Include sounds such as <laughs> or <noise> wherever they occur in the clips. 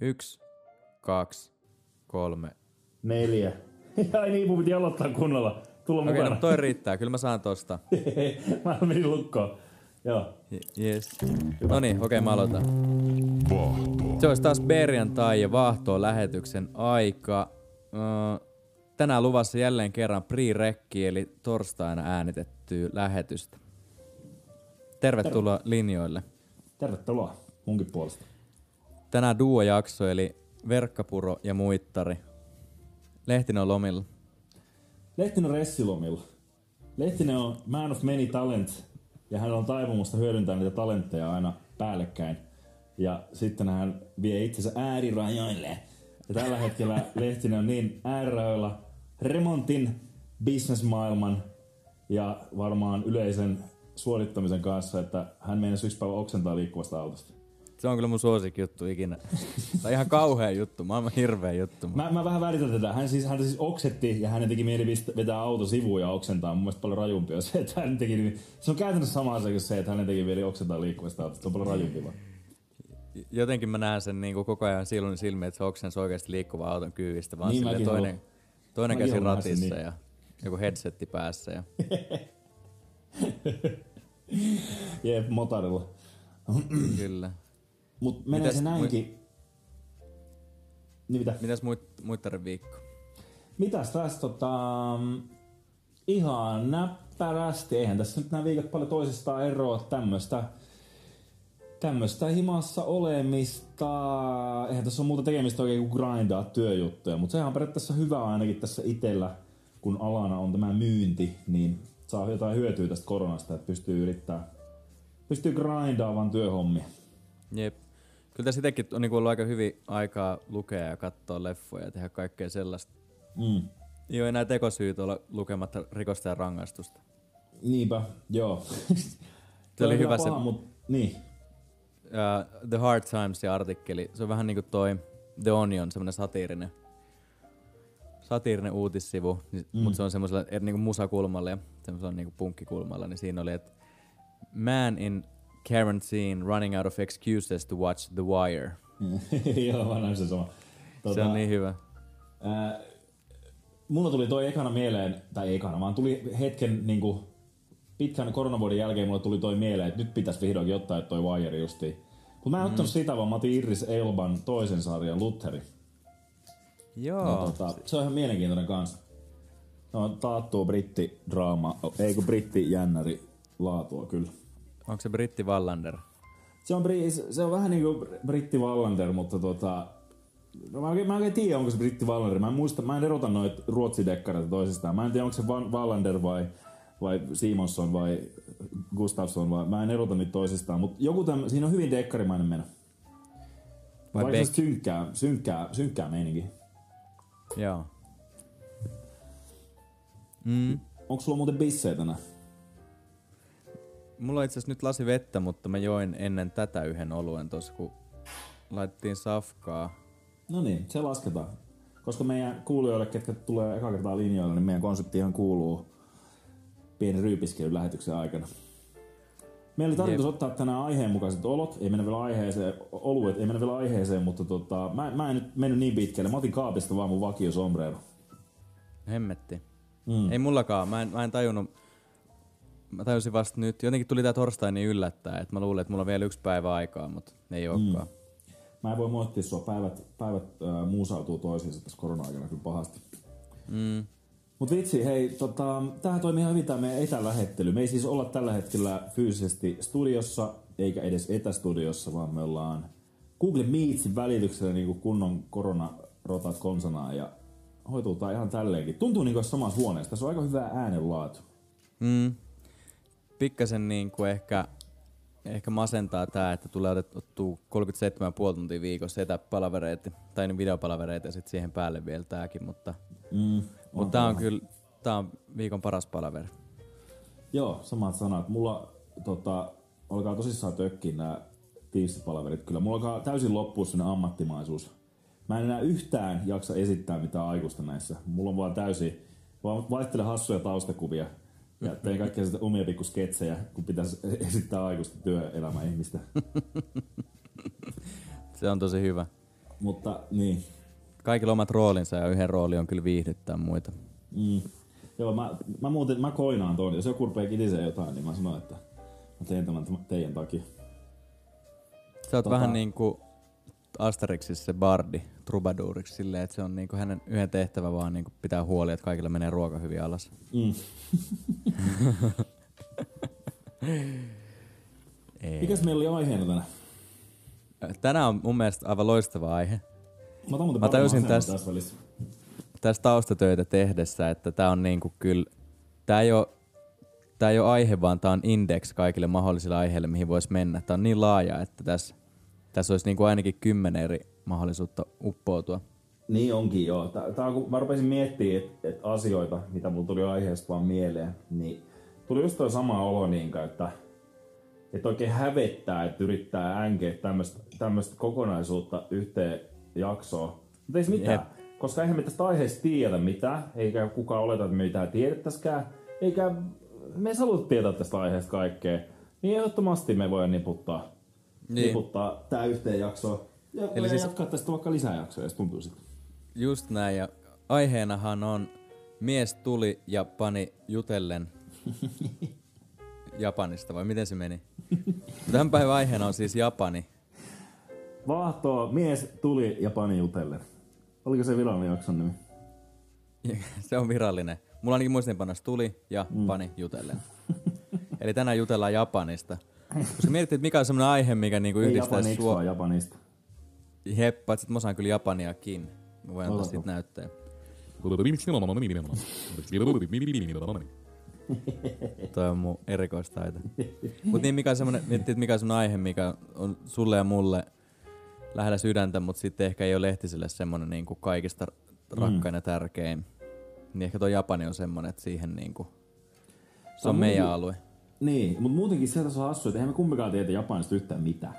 Yksi, kaksi, kolme. Neljä. <laughs> Ai niin, mun piti aloittaa kunnolla. Tulla Okei, mukana. no toi <laughs> riittää. Kyllä mä saan tosta. <laughs> Mä menin lukkoon. Joo. Yes. No niin, okei, mä aloitan. Se olisi taas perjantai ja vaahtoa lähetyksen aika. Öö, tänään luvassa jälleen kerran pre-rekki, eli torstaina äänitettyä lähetystä. Tervetuloa linjoille. Tervetuloa munkin puolesta. Tänään duo-jakso, eli Verkkapuro ja Muittari. Lehtinen on lomilla. Lehtinen on ressilomilla. Lehtinen on man of many talents ja hän on taipumusta hyödyntää niitä talentteja aina päällekkäin. Ja sitten hän vie itsensä äärirajoille. Ja tällä hetkellä <laughs> Lehtinen on niin äärirajoilla remontin, bisnesmaailman ja varmaan yleisen suorittamisen kanssa, että hän meinasi yksi päivä oksentaa liikkuvasta autosta. Se on kyllä mun suosikkijuttu ikinä. On ihan kauhea juttu, maailman hirveä juttu. Mä, mä vähän väritän tätä. Hän siis, hän siis oksetti ja hänen teki mieli vetää auto sivuun ja oksentaa. Mun mielestä paljon rajumpi on se, että hän teki, niin- se on käytännössä sama asia kuin se, että hänen teki mieli oksentaa liikkuvasta autosta. Se on paljon rajumpi vaan. Jotenkin mä näen sen niin koko ajan silloin silmiin, että se oksensi oikeasti liikkuva auton kyyvistä, vaan Niin toinen, haluan. toinen Mäkin käsi ratissa niin. ja joku headsetti päässä. Ja... <laughs> Jep, motarilla. kyllä. Mut menee Mitäs se näinkin. Niin mitä? Mitäs muit, muittarin viikko? Mitäs tässä tota... Ihan näppärästi. Eihän tässä nyt nämä viikot paljon toisistaan eroa tämmöstä tämmöstä himassa olemista. Eihän tässä ole muuta tekemistä oikein kuin grindaa työjuttuja, mutta sehän on periaatteessa hyvä ainakin tässä itellä, kun alana on tämä myynti, niin saa jotain hyötyä tästä koronasta, että pystyy yrittää, pystyy grindaamaan työhommia. Jep. Kyllä tässä itsekin on niinku ollut aika hyvin aikaa lukea ja katsoa leffoja ja tehdä kaikkea sellaista. Mm. Ei ole enää tekosyyt olla lukematta rikosta ja rangaistusta. Niinpä, joo. <laughs> Se oli hyvä se- paha, mut, niin. Uh, The Hard Times artikkeli, se on vähän niinku toi The Onion, semmonen satiirinen, satiirinen uutissivu, niin, mm. mutta se on semmoisella niinku musakulmalla ja semmoisella niinku punkkikulmalla, niin siinä oli, että Man in quarantine running out of excuses to watch The Wire. <laughs> joo, mä näin sen sama. Se on niin hyvä. Ää, mulla tuli toi ekana mieleen, tai ekana, vaan tuli hetken niinku, pitkän koronavuoden jälkeen mulle tuli toi mieleen, että nyt pitäisi vihdoinkin ottaa toi Wire justiin. Mutta mä en mm. ottanut sitä, vaan mä otin Iris Elban toisen sarjan Lutheri. Joo. No, tota, se on ihan mielenkiintoinen kanssa. No, taattuu brittidraama, ei kun brittijännäri laatua kyllä. Onko se Britti Wallander? Se on, se on vähän niinku Britti Wallander, mutta tota... No mä, oikein, mä en oikein tiedä, onko se Britti Wallander. Mä en, muista, mä en erota noita ruotsidekkareita toisistaan. Mä en tiedä, onko se Van- Wallander vai, vai Simonsson vai Gustafsson vai... Mä en erota niitä toisistaan, mutta joku täm, siinä on hyvin dekkarimainen meno. Vai Vaikka Beck? se synkkää, synkkää, synkkää meininki. Joo. Mm. Onko sulla muuten bissejä tänään? Mulla on itse asiassa nyt lasi vettä, mutta mä join ennen tätä yhden oluen tossa, kun laitettiin safkaa. No niin, se lasketaan. Koska meidän kuulijoille, ketkä tulee eka kertaa linjoilla, niin meidän konsepti ihan kuuluu pieni ryypiskely lähetyksen aikana. Meillä oli tarkoitus Jep. ottaa tänään aiheen mukaiset olot, ei mennä vielä aiheeseen, oluet, ei mennä vielä aiheeseen, mutta tota, mä, mä en nyt mennyt niin pitkälle. Mä otin kaapista vaan mun vakio sombrero. Hemmetti. Mm. Ei mullakaan, mä en, mä en tajunnut. Mä tajusin vasta nyt, jotenkin tuli tää torstai niin yllättää, että mä luulin, että mulla on vielä yksi päivä aikaa, mutta ei ookaan. Mä en voi moittia sua, päivät, päivät äh, muusautuu toisiinsa tässä korona-aikana kyllä pahasti. Mm. Mut vitsi, hei, tota, tämähän toimii ihan hyvin tämä meidän etälähettely. Me ei siis olla tällä hetkellä fyysisesti studiossa, eikä edes etästudiossa, vaan me ollaan Google Meetsin välityksellä niin kuin kunnon koronarotat konsanaa ja hoituu ihan tälleenkin. Tuntuu niin kuin samassa huoneessa. Tässä on aika hyvä äänenlaatu. Mm. Pikkasen niin kuin ehkä, ehkä masentaa tää, että tulee otettua 37,5 tuntia viikossa etäpalavereita tai niin videopalavereita ja sitten siihen päälle vielä tääkin, mutta, Mm, mutta tää on kyllä tää on viikon paras palaveri. Joo, samat sanat. Mulla tota, alkaa tosissaan tökkiä nämä Teams-palaverit. Kyllä mulla alkaa täysin loppua sinne ammattimaisuus. Mä en enää yhtään jaksa esittää mitään aikuista näissä. Mulla on vaan täysin, vaan vaihtele hassuja taustakuvia. Ja teen kaikkia sitä omia pikku sketsejä, kun pitäisi esittää aikuista työelämän ihmistä. <laughs> Se on tosi hyvä. Mutta niin. Kaikilla omat roolinsa ja yhden rooli on kyllä viihdyttää muita. Mm. Joo, mä, mä, muuten, mä koinaan ton. Jos joku rupeaa kitisee jotain, niin mä sanon, että mä teen tämän teidän takia. Sä oot tota... vähän niinku Asterixissa se bardi trubaduuriksi silleen, että se on niinku hänen yhden tehtävä vaan niinku pitää huoli, että kaikilla menee ruoka hyvin alas. Mm. <laughs> Mikäs meillä oli aiheena tänään? Tänään on mun mielestä aivan loistava aihe. Mä, mä tajusin tässä, tässä, tässä taustatöitä tehdessä, että tää on niinku kyllä, tää ei ole Tää ei ole aihe, vaan tää on index kaikille mahdollisille aiheille, mihin voisi mennä. Tää on niin laaja, että tässä, tässä olisi niinku ainakin kymmenen eri mahdollisuutta uppoutua. Niin onkin joo. Tää, kun mä rupesin miettimään et, et asioita, mitä mulla tuli aiheesta vaan mieleen, niin tuli just toi sama olo, niin, että, että oikein hävettää, että yrittää änkeä tämmöistä kokonaisuutta yhteen jaksoon. Mutta ei se mitään, Jep. koska eihän me tästä aiheesta tiedä mitään, eikä kukaan oleta, että me mitään tiedettäisikään, eikä me ei tietää tästä aiheesta kaikkea. Niin ehdottomasti me voidaan niputtaa, niin. niputtaa tää yhteen jaksoon. Ja Eli siis jatkaa tästä vaikka lisää jaksoja, jos tuntuu sitten. Just näin, ja aiheenahan on mies tuli ja pani jutellen <laughs> Japanista, vai miten se meni? Tämän päivän aiheena on siis Japani. Vaahtoo, mies tuli ja pani jutellen. Oliko se virallinen jakson nimi? <laughs> se on virallinen. Mulla ainakin muistinpanossa tuli ja mm. pani jutellen. Eli tänään jutellaan Japanista. Koska mietit, että mikä on semmoinen aihe, mikä niinku yhdistää sua... Ei Japanista. Jep, paitsi että mä osaan kyllä Japaniakin. Mä voin antaa siitä näytteen. <laughs> Toi on mun erikoistaito. Mut niin, mikä on semmonen, miettii, mikä on semmonen aihe, mikä on sulle ja mulle lähellä sydäntä, mutta sitten ehkä ei ole Lehtiselle semmonen niin kuin kaikista rakkain mm. ja tärkein. Niin ehkä tuo Japani on semmonen, että siihen niinku, se on meidän alue. Niin, mutta muutenkin se tässä on hassu, että eihän me kumpikaan tiedä Japanista yhtään mitään.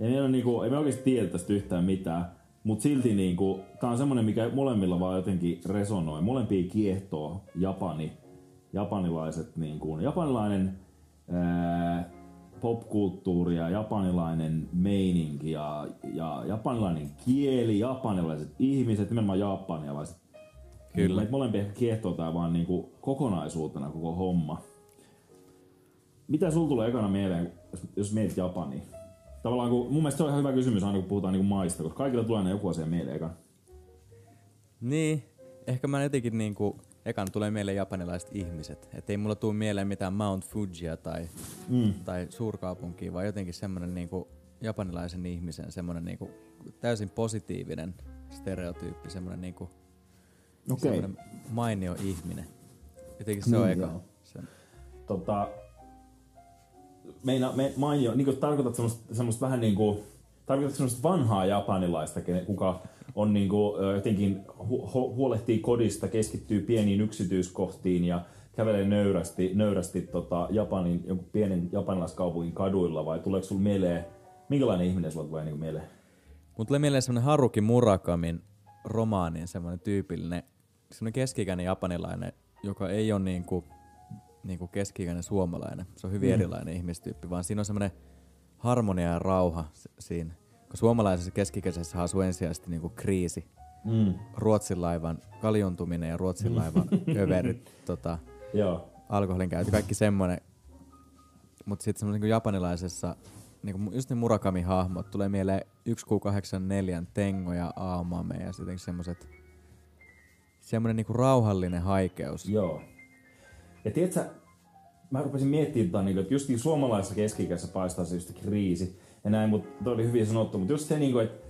Ei me, niinku, ei me oikeasti tiedä tästä yhtään mitään, mutta silti niinku, tää on semmonen, mikä molemmilla vaan jotenkin resonoi. Molempia kiehtoo Japani, japanilaiset, niinku, japanilainen ää, popkulttuuri ja japanilainen meininki ja, ja japanilainen kieli, japanilaiset ihmiset, nimenomaan japanilaiset Kyllä. Meitä molempia kiehtoo tää vaan niinku kokonaisuutena koko homma. Mitä sul tulee ekana mieleen, jos, jos mietit Japania? Tavallaan kun, mun mielestä se on ihan hyvä kysymys aina kun puhutaan niinku maista, koska kaikilla tulee aina joku asia mieleen ekana. Niin, ehkä mä jotenkin niinku, ekan tulee mieleen japanilaiset ihmiset. Että ei mulla tule mieleen mitään Mount Fujia tai, mm. tai suurkaupunkia, vaan jotenkin semmonen niinku japanilaisen ihmisen semmonen niinku täysin positiivinen stereotyyppi, semmonen niinku Okay. mainio ihminen. Jotenkin se niin, on eka. Tota, meina, me, mainio, niin kuin tarkoitat semmoista, semmoista vähän niin kuin, tarkoitat semmoista vanhaa japanilaista, kuka on niin kuin, jotenkin hu- huolehtii kodista, keskittyy pieniin yksityiskohtiin ja kävelee nöyrästi, nöyrästi tota Japanin, jonkun pienen japanilaiskaupungin kaduilla, vai tuleeko sulla mieleen, minkälainen ihminen sulla tulee niin mieleen? Mun tulee mieleen semmoinen Haruki Murakamin romaanin semmoinen tyypillinen semmoinen keski-ikäinen japanilainen, joka ei ole niinku, niinku keski-ikäinen suomalainen. Se on hyvin mm. erilainen ihmistyyppi, vaan siinä on semmoinen harmonia ja rauha siinä. Kun suomalaisessa keskikäisessä asuu ensisijaisesti niinku kriisi. Mm. Ruotsin laivan kaljuntuminen ja Ruotsin mm. laivan <laughs> överit, tota, Joo. alkoholin käyttö, kaikki semmoinen. Mutta sitten semmoinen niin japanilaisessa, niin just ne Murakami-hahmot, tulee mieleen 1Q84 Tengo ja Aamame ja sitten semmoiset semmoinen niinku rauhallinen haikeus. Joo. Ja tiedätkö, mä rupesin miettimään, tota, niinku, että niin suomalaisessa keski paistaa se just kriisi ja näin, mutta toi oli hyvin sanottu, mutta just se, niinku, että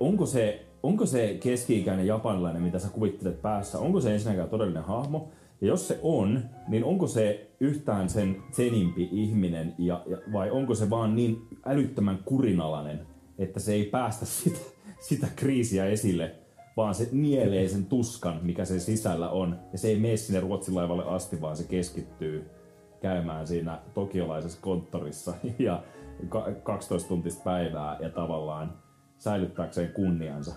onko se, onko se keski-ikäinen japanilainen, mitä sä kuvittelet päässä, onko se ensinnäkään todellinen hahmo, ja jos se on, niin onko se yhtään sen senimpi ihminen, ja, ja, vai onko se vaan niin älyttömän kurinalainen, että se ei päästä <laughs> sitä, sitä kriisiä esille vaan se nielee sen tuskan, mikä sen sisällä on. Ja se ei mene sinne Ruotsin laivalle asti, vaan se keskittyy käymään siinä tokiolaisessa konttorissa <laughs> ja 12 tuntista päivää ja tavallaan säilyttääkseen kunniansa.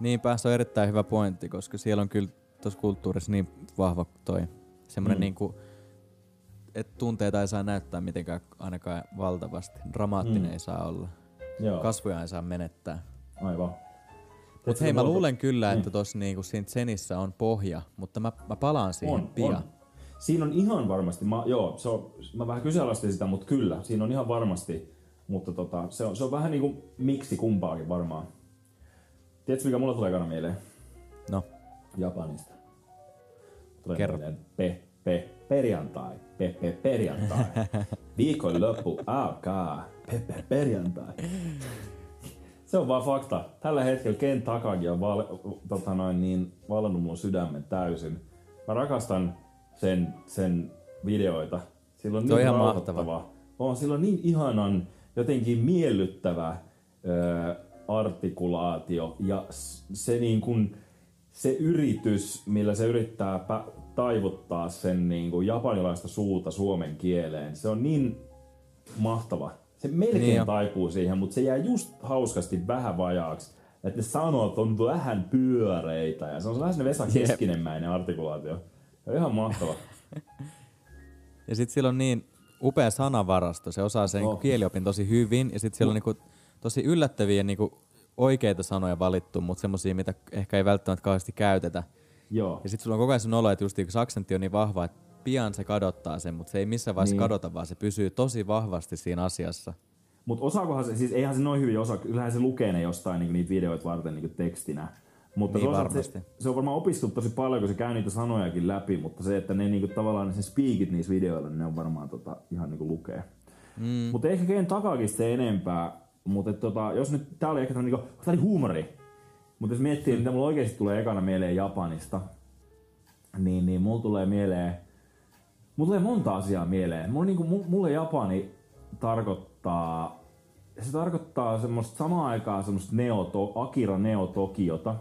Niinpä, se on erittäin hyvä pointti, koska siellä on kyllä tuossa kulttuurissa niin vahva toi semmoinen mm. niinku, että tunteita ei saa näyttää mitenkään ainakaan valtavasti. Dramaattinen mm. ei saa olla. Joo. Kasvoja ei saa menettää. Aivan. Mutta hei, mä luulen kyllä, että tuossa niinku siinä Zenissä on pohja, mutta mä, mä palaan siihen on, pian. On. Siinä on ihan varmasti, mä, joo, se on, mä vähän kyseenalaistin sitä, mutta kyllä, siinä on ihan varmasti, mutta tota, se, on, se on vähän niinku miksi kumpaakin varmaan. Tiedätkö mikä mulla tulee ekana mieleen? No, Japanista. Tulee Kerro. mieleen pe, pe, perjantai, pe, pe, perjantai. <laughs> Viikonloppu alkaa, pe, pe, perjantai. Se on vaan fakta. Tällä hetkellä Ken Takagi on val, tota noin, niin, vallannut mun sydämen täysin. Mä rakastan sen, sen videoita. Sillä on Se on niin ihan rauhoittava. On, sillä on niin ihanan, jotenkin miellyttävä ö, artikulaatio ja se niin kuin, se yritys, millä se yrittää pä- taivuttaa sen niin kuin japanilaista suuta suomen kieleen, se on niin mahtava. Se melkein Niin taipuu siihen, mutta se jää just hauskasti vähän vajaaksi. Että ne sanot on vähän pyöreitä ja se on vähän Vesa. Keskinenmäinen artikulaatio. Se on ihan mahtava. <laughs> Ja sitten sillä on niin upea sanavarasto, se osaa sen Oh. oh. kieliopin tosi hyvin, ja sitten siellä on niinku tosi yllättäviä niinku oikeita sanoja valittu, mutta semmoisia, mitä ehkä ei välttämättä kauheasti käytetä. Joo. Ja sitten sulla on koko ajan sun olo, että just kun se aksentti on niin vahva, että pian se kadottaa sen, mutta se ei missään vaiheessa Niin. niin. kadota, vaan se pysyy tosi vahvasti siinä asiassa. Mutta osaakohan se, siis eihän se noin hyvin osaa, kyllähän se lukee ne jostain niinku niitä videoita varten niinku tekstinä. Mutta Niin toisaalta varmasti. Se, se, on varmaan opiskellut tosi paljon, kun se käy niitä sanojakin läpi, mutta se, että ne niinku tavallaan ne sen speakit niissä videoilla, niin ne on varmaan tota, ihan niinku lukee. Mm. Mutta ehkä Ken Takagista se enempää, mutta tota, jos nyt, tää oli ehkä tämmönen niinku, tää oli huumori. Mutta jos miettii, mm. mitä mulla oikeasti tulee ekana mieleen Japanista, niin, niin mulla tulee mieleen, mulla tulee monta asiaa mieleen. Mulla, niinku, mu- mulle Japani tarkoittaa, se tarkoittaa semmoista samaan aikaan semmoista Neo, Akira Neo Tokiota.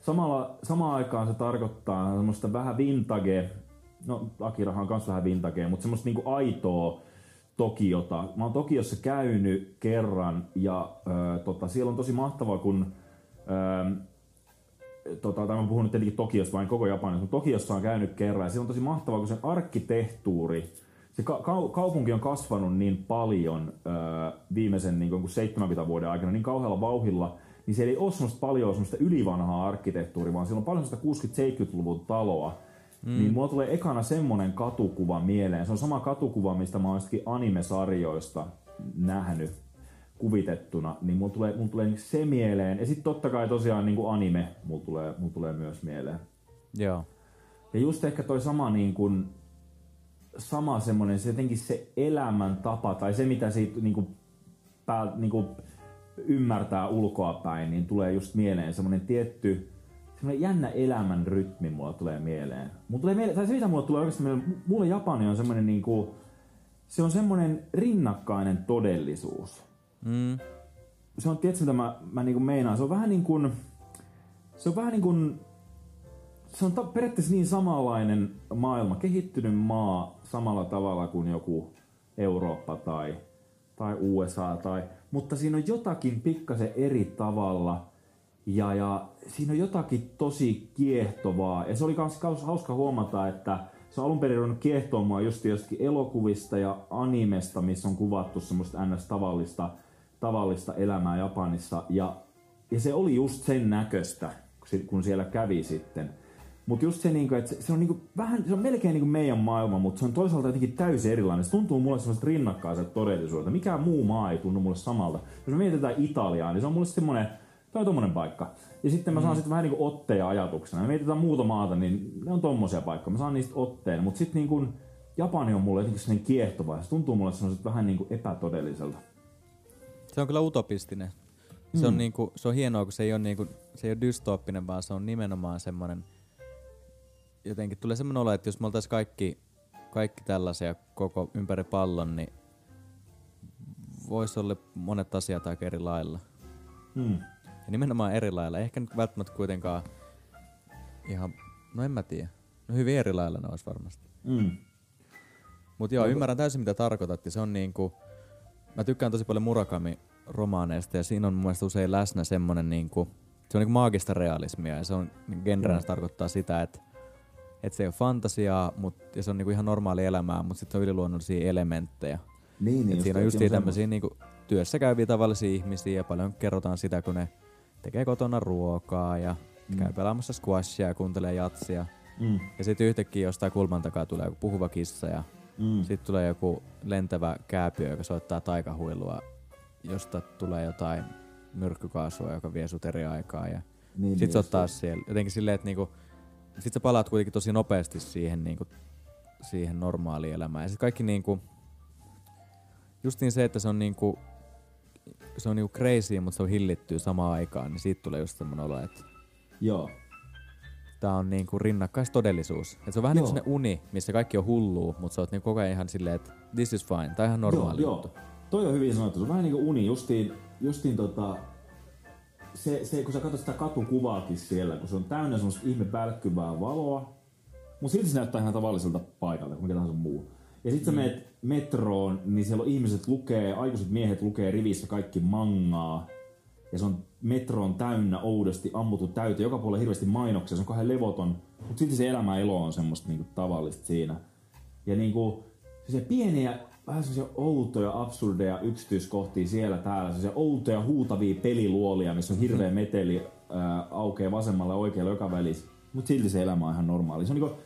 Samalla, samaan aikaan se tarkoittaa semmoista vähän vintage, no Akirahan on kans vähän vintage, mutta semmoista niinku aitoa Tokiota. Mä oon Tokiossa käynyt kerran ja ö, tota, siellä on tosi mahtavaa, kun ö, tota, tai mä puhun nyt tietenkin Tokiosta vain koko Japanissa, mutta Tokiossa on käynyt kerran ja se on tosi mahtavaa, kun sen arkkitehtuuri, se ka- kau- kaupunki on kasvanut niin paljon öö, viimeisen niin kuin 70 vuoden aikana niin kauhealla vauhilla, niin siellä ei ole semmoista paljon semmoista ylivanhaa arkkitehtuuria, vaan siellä on paljon semmoista 60-70-luvun taloa. Mm. Niin mulla tulee ekana semmonen katukuva mieleen. Se on sama katukuva, mistä mä oon anime-sarjoista nähnyt kuvitettuna, niin mulla tulee, mulla tulee se mieleen. Ja sitten totta kai tosiaan niin kuin anime mulla tulee, mulla tulee myös mieleen. Joo. Ja just ehkä toi sama niin kuin, sama semmonen, se jotenkin se elämäntapa tai se mitä siitä niin kuin, pää, niin kuin ymmärtää ulkoapäin, niin tulee just mieleen semmonen tietty semmoinen jännä elämän rytmi mulla tulee mieleen. Mulla tulee mieleen, tai se mitä mulla tulee oikeasti mieleen, mulle Japani on semmonen niin kuin, se on semmonen rinnakkainen todellisuus Mm. se on, tiedätkö mitä mä, mä niinku meinaan? Se on vähän niin kuin, se on vähän niin kuin, se on ta- periaatteessa niin samanlainen maailma, kehittynyt maa samalla tavalla kuin joku Eurooppa tai, tai USA, tai, mutta siinä on jotakin pikkasen eri tavalla ja, ja siinä on jotakin tosi kiehtovaa. Ja se oli kaus- hauska huomata, että se on alun perin ruvennut kiehtoa mua just jostakin elokuvista ja animesta, missä on kuvattu semmoista ns. Tavallista, elämää Japanissa. Ja, ja se oli just sen näköistä, kun si- kun siellä kävi sitten. Mutta just se, niinku, että se, se on niinku vähän, se on melkein niinku meidän maailma, mutta se on toisaalta jotenkin täysin erilainen. Se tuntuu mulle semmoiselta rinnakkaiselta todellisuudelta. Mikään muu maa ei tunnu mulle samalta. Jos me mietitään Italiaa, niin se on mulle semmoinen, on tommonen paikka. Ja sitten mä saan sitten vähän niinku otteja ajatuksena. Me mietitään muuta maata, niin ne on tommosia paikkoja. Mä saan niistä otteen. Mutta sitten niinku Japani on mulle jotenkin sellainen kiehtova. ja Se tuntuu mulle semmoiselta vähän niinku epätodelliselta. Se on kyllä utopistinen. Se, on niinku, se on hienoa, kun se ei ole, niinku, se ei ole dystooppinen, vaan se on nimenomaan semmoinen, jotenkin tulee semmoinen olo, että jos me oltaisiin kaikki, kaikki tällaisia koko ympäri pallon, niin voisi olla monet asiat aika eri lailla. Hmm. Ja nimenomaan eri lailla. Ehkä nyt välttämättä kuitenkaan ihan, no en mä tiedä. No hyvin eri lailla ne olisi varmasti. Mm. Mutta joo, ymmärrän täysin mitä tarkoitat. Se on niinku, mä tykkään tosi paljon Murakami-romaaneista ja siinä on mun mielestä usein läsnä semmonen niinku, se on niinku maagista realismia ja se on genrenä se tarkoittaa sitä, että et se ei ole fantasiaa mut, ja se on niinku ihan normaali elämää, mutta sitten on yliluonnollisia elementtejä. Niin, niin siinä on just tämmöisiä niinku työssä käyviä tavallisia ihmisiä ja paljon kerrotaan sitä, kun ne tekee kotona ruokaa ja mm. käy pelaamassa squashia ja kuuntelee jatsia. Mm. Ja sitten yhtäkkiä jostain kulman takaa tulee joku puhuva kissa ja Mm. sitten tulee joku lentävä kääpiö, joka soittaa taikahuilua, josta tulee jotain myrkkykaasua, joka vie sut eri aikaa. Ja Niin, sit sä oot just taas siellä. Jotenkin silleen, että niinku, sit sä palaat kuitenkin tosi nopeasti siihen, niinku, siihen normaaliin elämään. Ja sit kaikki niinku, justiin se, että se on niinku, se on niinku crazy, mutta se on hillittyä samaan aikaan, niin siitä tulee just semmonen olo, että Joo. Tää on niinku rinnakkaistodellisuus. Et se on vähän Joo. sellainen uni, missä kaikki on hullua, mutta sä oot niinku koko ajan ihan silleen, että this is fine, on ihan normaali joo, juttu. Joo. Toi on hyvin sanottu. Se on vähän niinku uni. Justiin, justiin tota, se, se, kun sä katsot sitä katukuvaakin siellä, kun se on täynnä semmoista ihme välkkyvää valoa, mutta silti se näyttää ihan tavalliselta paikalta kuin mikä tahansa muu. Ja sit sä menet metroon, niin siellä on ihmiset lukee, aikuiset miehet lukee rivissä kaikki mangaa. Ja se on metroon täynnä oudosti ammuttu täyteen, joka puolella hirveästi mainoksia, se on kauhean levoton, mutta silti se elämä elo on semmoista niinku tavallista siinä. Ja niinku, se pieniä, vähän semmoisia outoja, absurdeja yksityiskohtia siellä täällä, semmoisia outoja huutavia peliluolia, missä on hirveä meteli ää, aukeaa vasemmalla ja oikealla joka välissä. Mutta silti se elämä on ihan normaali. Se on, niinku,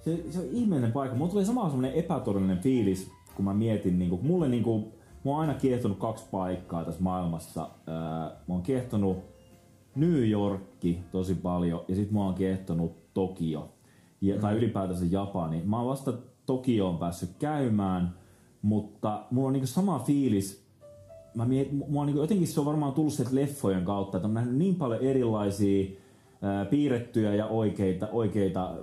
se, se on ihmeellinen paikka. Mulla tulee samalla semmoinen epätodellinen fiilis, kun mä mietin, niinku, mulle niinku, mua on aina kiehtonut kaksi paikkaa tässä maailmassa. Ää, mä oon kiehtonut New Yorkki tosi paljon ja sit mua on kiehtonut Tokio. Ja, tai ylipäätänsä Japani. Mä oon vasta Tokioon päässyt käymään, mutta mulla on niinku sama fiilis. Mä miet, mua on niinku, jotenkin se on varmaan tullut sieltä leffojen kautta, että on nähnyt niin paljon erilaisia ää, piirrettyjä ja oikeita, oikeita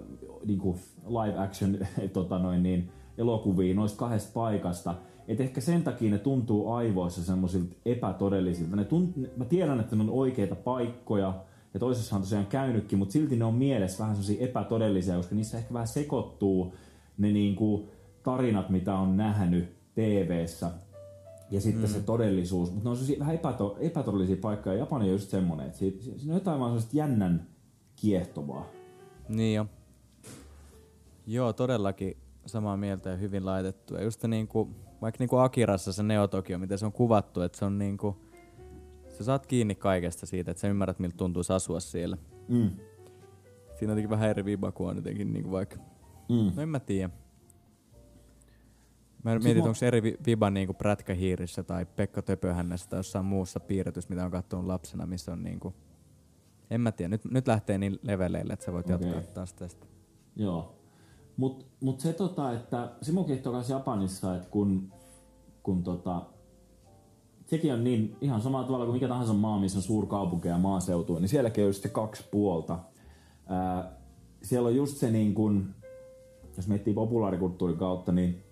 niinku live action <laughs> tota noin niin, elokuvia noista kahdesta paikasta. Et ehkä sen takia ne tuntuu aivoissa semmoisilta epätodellisilta. Ne tunt, mä tiedän, että ne on oikeita paikkoja, ja toisessa on tosiaan käynytkin, mutta silti ne on mielessä vähän semmoisia epätodellisia, koska niissä ehkä vähän sekoittuu ne niinku tarinat, mitä on nähnyt TV-ssä, ja sitten mm. se todellisuus. Mutta ne on semmosia vähän epäto, epätodellisia paikkoja. ja Japani on just semmoinen, että siinä, siinä on jotain vaan semmoista jännän kiehtovaa. Niin jo. Joo, todellakin samaa mieltä ja hyvin laitettu. Ja just niinku, vaikka niinku Akirassa se Neo Tokio, miten se on kuvattu, että se on niinku, sä saat kiinni kaikesta siitä, että sä ymmärrät miltä tuntuu asua siellä. Mm. Siinä on jotenkin vähän eri viba kuin on jotenkin niinku vaikka, Mm. no en mä tiedä. Mä mietin, mä- onko eri vi- viba niinku Prätkähiirissä tai Pekka Töpöhännässä tai jossain muussa piirretys, mitä on katsonut lapsena, missä on niinku, en mä tiedä, nyt, nyt lähtee niin leveleille, että sä voit Okei. jatkaa taas tästä. Joo. Mut, mut se tota, että mun kiehtoo Japanissa, että kun, kun tota, sekin on niin ihan samalla tavalla kuin mikä tahansa maa, missä on suurkaupunkeja ja maaseutua, niin sielläkin on just se kaksi puolta. Ää, siellä on just se niin kun, jos miettii populaarikulttuurin kautta, niin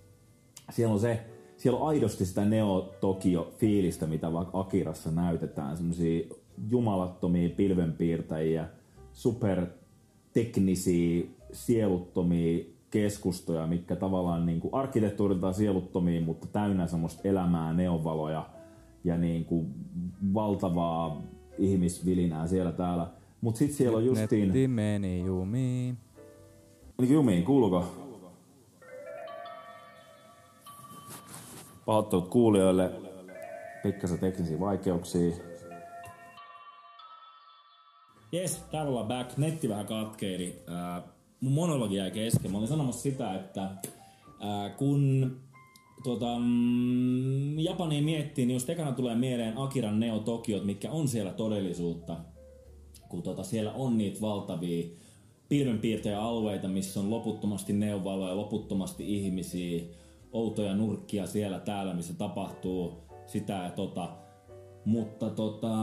siellä on se, siellä on aidosti sitä Neo-Tokio-fiilistä, mitä vaikka Akirassa näytetään. Semmoisia jumalattomia pilvenpiirtäjiä, superteknisiä, sieluttomia keskustoja, mitkä tavallaan niin kuin arkkitehtuuriltaan sieluttomia, mutta täynnä semmoista elämää, neonvaloja ja niin kuin valtavaa ihmisvilinää siellä täällä. Mutta sitten siellä on justiin... Netti meni jumiin. Jumiin, kuuluuko? Pahoittelut kuulijoille. Pikkasen teknisiä vaikeuksia. Jes, täällä ollaan back. Netti vähän katkeili. Äh, mun monologi jäi kesken. Mä olin sanomassa sitä, että äh, kun tota, mm, Japania miettii, niin just ekana tulee mieleen Akiran Neo Tokiot, mitkä on siellä todellisuutta kun tota, siellä on niitä valtavia pilvenpiirtäjäalueita, missä on loputtomasti neuvaloja, loputtomasti ihmisiä, outoja nurkkia siellä täällä, missä tapahtuu sitä ja tota. Mutta tota,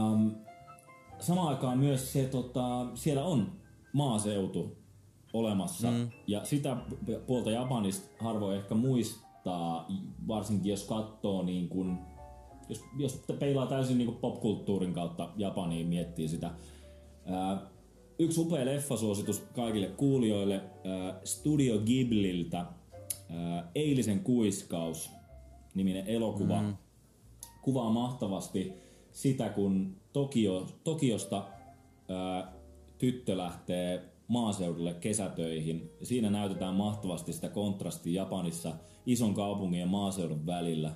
samaan aikaan myös se, tota, siellä on maaseutu olemassa. Mm. Ja sitä puolta Japanista harvoin ehkä muistaa, varsinkin jos katsoo niin kuin, jos, jos peilaa täysin niin kuin popkulttuurin kautta Japaniin, miettii sitä. Ää, yksi upea leffasuositus kaikille kuulijoille ää, Studio Ghibliltä ää, Eilisen kuiskaus niminen elokuva mm. kuvaa mahtavasti sitä, kun Tokio, Tokiosta ää, tyttö lähtee maaseudulle kesätöihin. Siinä näytetään mahtavasti sitä kontrastia Japanissa ison kaupungin ja maaseudun välillä.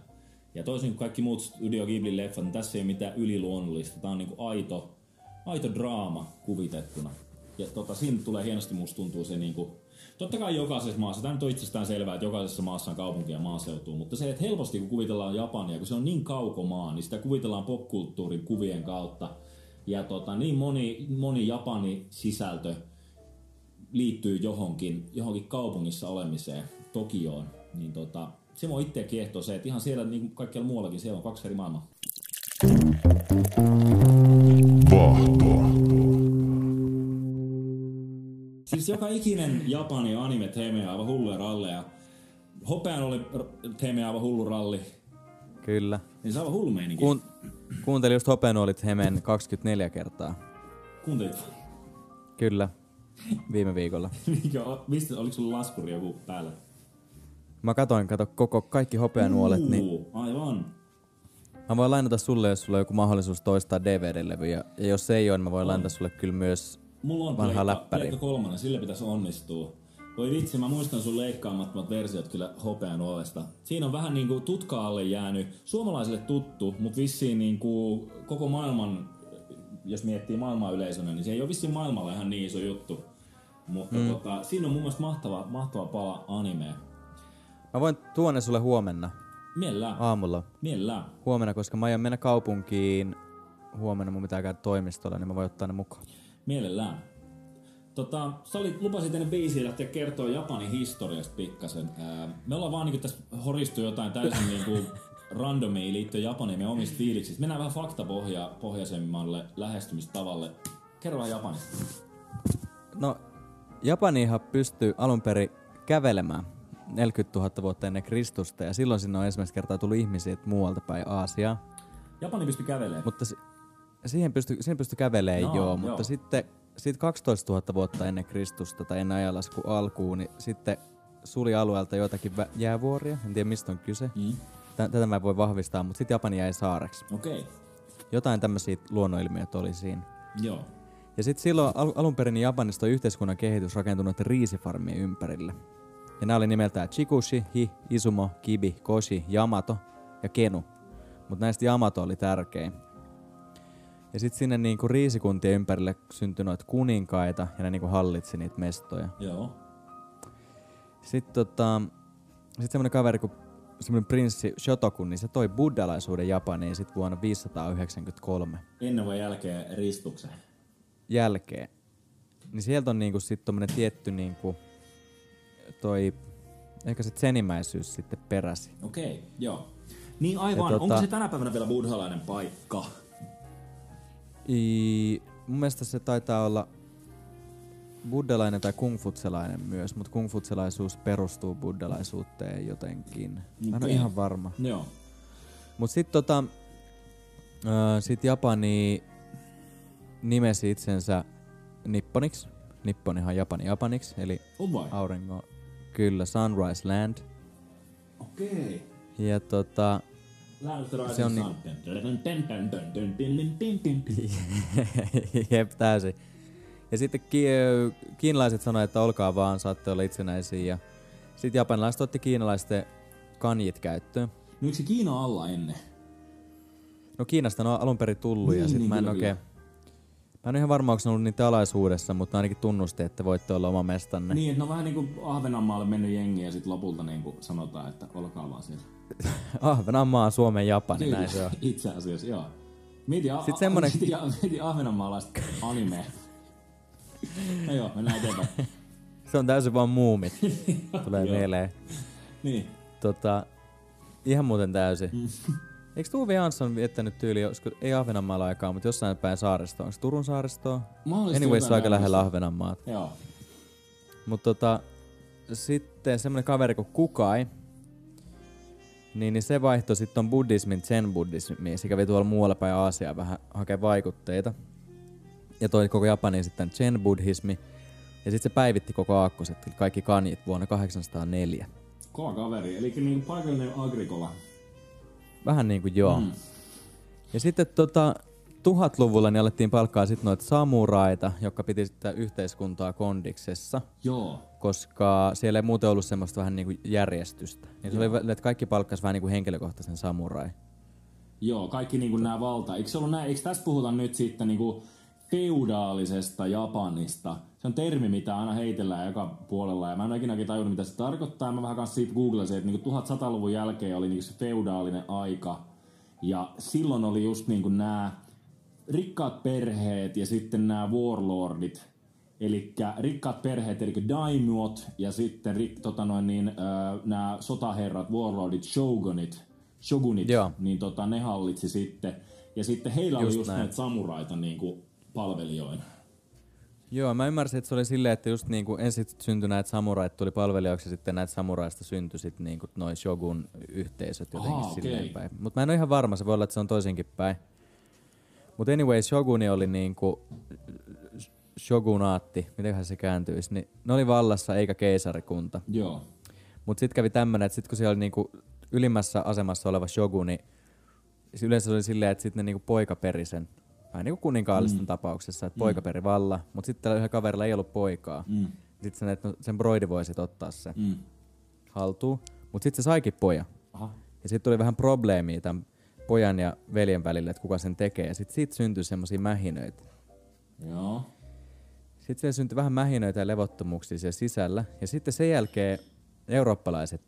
Ja toisin kuin kaikki muut Studio Ghibli leffat, niin tässä ei ole mitään yliluonnollista. Tämä on niin kuin aito aito draama kuvitettuna. Ja tota, siinä tulee hienosti musta tuntuu se niinku, totta kai jokaisessa maassa, tämä nyt on itsestään selvää, että jokaisessa maassa on kaupunki ja maaseutu, mutta se, että helposti kun kuvitellaan Japania, kun se on niin kaukomaa, niin sitä kuvitellaan popkulttuurin kuvien kautta. Ja tota, niin moni, moni Japani sisältö liittyy johonkin, johonkin kaupungissa olemiseen, Tokioon, niin tota, se mua itseä kiehtoo se, että ihan siellä niin kuin kaikkialla muuallakin siellä on kaksi eri maailmaa. Vahtoa. Siis joka ikinen Japani anime teemme aivan hulluja ralleja. Hopean oli teemme aivan hullu ralli. Kyllä. Niin se on aivan hullu meininki. Kuun, kuuntelin just Hopenuolit Hemen 24 kertaa. Kuuntelit? Kyllä. <laughs> Viime viikolla. <laughs> Mikä, mistä, oliko sulla laskuri joku päällä? Mä katoin, kato koko kaikki hopeanuolet, niin Uu, Aivan. mä voin lainata sulle, jos sulla on joku mahdollisuus toistaa DVD-levy. Ja, ja jos ei ole, niin mä voin lainata sulle kyllä myös Mulla on Vanha läppäri. pleikka kolmonen, sillä pitäisi onnistua. Voi vitsi, mä muistan sun leikkaamattomat versiot kyllä hopean ovesta. Siinä on vähän niinku tutka alle jäänyt, suomalaisille tuttu, mutta vissiin niinku koko maailman, jos miettii maailman yleisönä, niin se ei ole vissiin maailmalla ihan niin iso juttu. Mutta mm. tota, siinä on mun mielestä mahtava, mahtava pala animea. Mä voin tuoda ne sulle huomenna, Mielellään, aamulla. mielellään. Huomenna, koska mä aion mennä kaupunkiin. Huomenna mun pitää käydä toimistolla, niin mä voin ottaa ne mukaan. Mielellään. Tota, sä olit, lupasit ennen biisiä lähteä kertoa Japanin historiasta pikkasen. Ää, me ollaan vaan niinku tässä horistu jotain täysin niinku <laughs> randomia liittyen Japaniin meidän omista fiiliksistä. Mennään vähän faktapohjaisemmalle lähestymistavalle. Kerro vähän Japanista. No, Japanihan pystyy alun perin kävelemään 40 000 vuotta ennen Kristusta, ja silloin sinne on ensimmäistä kertaa tullut ihmisiä muualta päin Aasiaa. Japani pystyi kävelemään. Mutta si- siihen pysty, siihen pysty kävelemään Joo, joo, joo. mutta sitten sit 12 000 vuotta ennen Kristusta tai ennen ajanlasku alkuun, niin sitten suli alueelta joitakin vä- jäävuoria, en tiedä mistä on kyse. Mm. Tä- Tätä mä voi vahvistaa, mutta sitten Japani jäi saareksi. Okei. Okay. Jotain tämmöisiä luonnonilmiöitä oli siinä. Joo. Ja sitten silloin al- alun perin niin Japanista on yhteiskunnan kehitys rakentunut riisifarmien ympärille. Ja nämä oli nimeltään Chikushi, Hi, Izumo, Kibi, Koshi, Yamato ja Kenu. Mutta näistä Yamato oli tärkein. Ja sitten sinne niinku riisikuntien ympärille syntyi noita kuninkaita ja ne niinku hallitsi niitä mestoja. Joo. Sitten tota, sit semmonen kaveri kuin semmonen prinssi Shotoku, niin se toi buddhalaisuuden Japaniin sit vuonna 593 Ennen vai jälkeen ristuksen? jälkeen. Niin sieltä on niinku sit tommonen tietty niinku toi, ehkä se zenimäisyys sitten peräsi. Okei, okay. joo. Niin aivan. Ja Onko tota- se tänä päivänä vielä buddhalainen paikka? I, mun mielestä se taitaa olla buddhalainen tai kungfutselainen myös, mutta kungfutselaisuus perustuu buddhalaisuuteen jotenkin. Mä en ole ihan varma. Joo. Mut sit tota, sit Japani nimesi itsensä Nipponiksi. Nipponihan Japani Japaniksi, eli vai? aurinko, kyllä, Sunrise Land. Okei. Ja tota, Se on niin... jep, täysin. Ja sitten ki- kiinalaiset sanoivat, että olkaa vaan, saatte olla itsenäisiä. Ja sitten japanilaiset otti kiinalaisten kanjit käyttöön. No se Kiina alla ennen? No Kiinasta ne on alun perin tullut Niin, ja sitten niin, mä en oikein... Mä en ole ihan varma, onko ne ollut niitä alaisuudessa, mutta ainakin tunnusti, että voitte olla oma mestanne. Niin, että no vähän niinku Ahvenanmaalle mennyt jengi ja sitten lopulta niinku sanotaan, että olkaa vaan siellä. <laughs> Ahvenanmaa, Suomen, Japani, Kyllä, näin se on. Itse asiassa, joo. Mieti, a- Sitten semmonen- <laughs> mieti, a- mieti ahvenanmaalaista animea. No joo, mennään eteenpäin. Se on täysin vaan muumit. Tulee mieleen. Niin. Tota, ihan muuten täysin. Mm. Eikö Tuve Jansson viettänyt tyyli, olisiko, ei Ahvenanmaalla aikaa, mutta jossain päin saaristoa? Onko Turun saaristoa? Mahdollisesti Anyways, se on aika lähellä tämmöistä. Ahvenanmaata. Joo. Mutta tota, sitten semmonen kaveri kuin Kukai, niin, niin se vaihtoi sitten ton buddhismin zen-buddhismiin. Se kävi tuolla muualla päin Aasiaa vähän hakee vaikutteita. Ja toi koko Japaniin sitten zen-buddhismi. Ja sitten se päivitti koko aakkoset, kaikki kanjit vuonna 804. Kova kaveri, eli niin paikallinen agrikola. Vähän niin kuin joo. Mm. Ja sitten tota, tuhatluvulla niin alettiin palkkaa sitten noita samuraita, jotka piti sitten yhteiskuntaa kondiksessa, Joo. koska siellä ei muuten ollut semmoista vähän niinku järjestystä. Niin se oli, että kaikki palkkas vähän niinku henkilökohtaisen samurai. Joo, kaikki niinku nämä valta. Eikö, se ollut nää, eikö tässä puhuta nyt sitten niinku feudaalisesta Japanista. Se on termi, mitä aina heitellään joka puolella, ja mä en ole ikinä oikein tajunnut, mitä se tarkoittaa. Mä vähän kanssa siitä googlasin, että niin 1100-luvun jälkeen oli niin se feudaalinen aika, ja silloin oli just niin nämä rikkaat perheet ja sitten nämä warlordit, Eli rikkaat perheet, eli daimyot ja sitten rik, tota noin, niin, nämä sotaherrat, warlordit, shogunit, shogunit Joo. niin tota, ne hallitsi sitten. Ja sitten heillä just oli just näin. näitä samuraita niin kuin palvelijoina. Joo, mä ymmärsin, että se oli silleen, että just niinku ensin syntyi näitä samurait, tuli palvelijoiksi ja sitten näitä samuraista syntyi sitten niinku noin shogun yhteisöt jotenkin Ahaa, okei. silleen päin. Mutta mä en ole ihan varma, se voi olla, että se on toisinkin päin. Mutta anyway, shoguni oli niinku shogunaatti, mitenköhän se kääntyisi, niin ne oli vallassa eikä keisarikunta. Joo. Mutta sitten kävi tämmönen, että sitten kun siellä oli niinku ylimmässä asemassa oleva shoguni, se yleensä oli silleen, että sitten ne niinku poika peri sen. Vähän niinku kuninkaallisten mm. tapauksessa, että poika peri valla, mutta sitten tällä yhdellä kaverilla ei ollut poikaa. Mm. Sitten sen, että no, sen broidi voisi ottaa se Mm. haltuun. Mutta sitten se saikin pojan. Aha. Ja sitten tuli vähän probleemia tämän pojan ja veljen välillä, että kuka sen tekee. Ja sitten siitä syntyi semmoisia mähinöitä. Joo. Sitten siellä syntyi vähän mähinöitä ja levottomuuksia siellä sisällä. Ja sitten sen jälkeen eurooppalaiset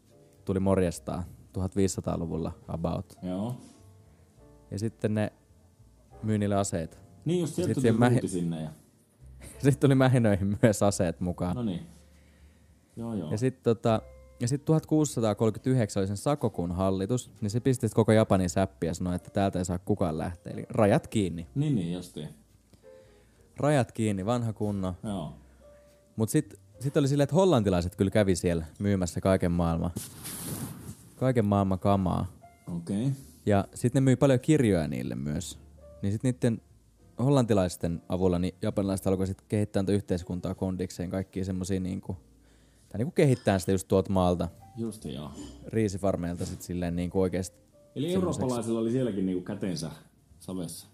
tuli morjestaa 1500-luvulla about. Joo. Ja sitten ne myi niille aseita. Niin just sieltä Sitten tuli mähi- sinne. Ja... <laughs> Sitten tuli mähinöihin myös aseet mukaan. No niin. Joo joo. Ja sitten tota, ja sit 1639 oli sen Sakokun hallitus, niin se pisti koko Japanin säppiä ja sanoi, että täältä ei saa kukaan lähteä. Eli rajat kiinni. Niin niin justiin. Rajat kiinni, vanha kunno. Joo. Mut sitten sit oli silleen, että hollantilaiset kyllä kävi siellä myymässä kaiken maailman, kaiken maailman kamaa. Okei. Okay. Ja sitten ne myi paljon kirjoja niille myös. Niin sitten niiden hollantilaisten avulla niin japanilaiset alkoi sitten kehittää tätä yhteiskuntaa kondikseen kaikkia semmosia niinku, tai niinku kehittää sitä just tuolta maalta, Just joo. riisifarmeilta sit silleen niinku oikeesti. Eli eurooppalaisilla oli sielläkin niinku kätensä savessa.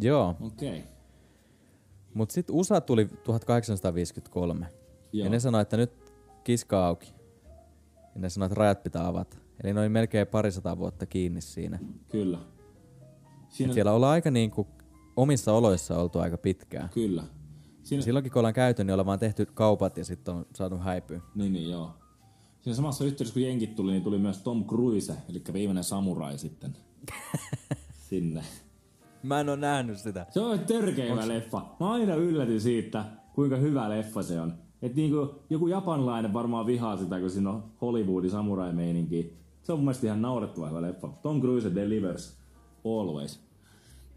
Joo, Okei. Okay. mut sitten USA tuli 1853. Joo. Ja ne sanoi, että nyt kiska auki. Ja ne sanoi, että rajat pitää avata. Eli ne oli melkein parisataa vuotta kiinni siinä. Kyllä. Siinä, Siellä ollaan aika niinku omissa oloissa oltu aika pitkään. Kyllä. Siinä, Silloinkin kun ollaan käyty, niin ollaan vaan tehty kaupat ja sitten on saatu häipyä. Niin, niin, joo. Siinä samassa yhteydessä, kun jenkit tuli, niin tuli myös Tom Cruise, eli viimeinen samurai sitten <laughs> sinne. Mä en oo nähnyt sitä. Se on törkeä hyvä leffa. Mä aina yllätyn siitä, kuinka hyvä leffa se on. Et niinku, joku japanilainen varmaan vihaa sitä, kun siinä on Hollywoodin samurai-meininki. Se on mun mielestä ihan naurettava hyvä leffa. Tom Cruise delivers always.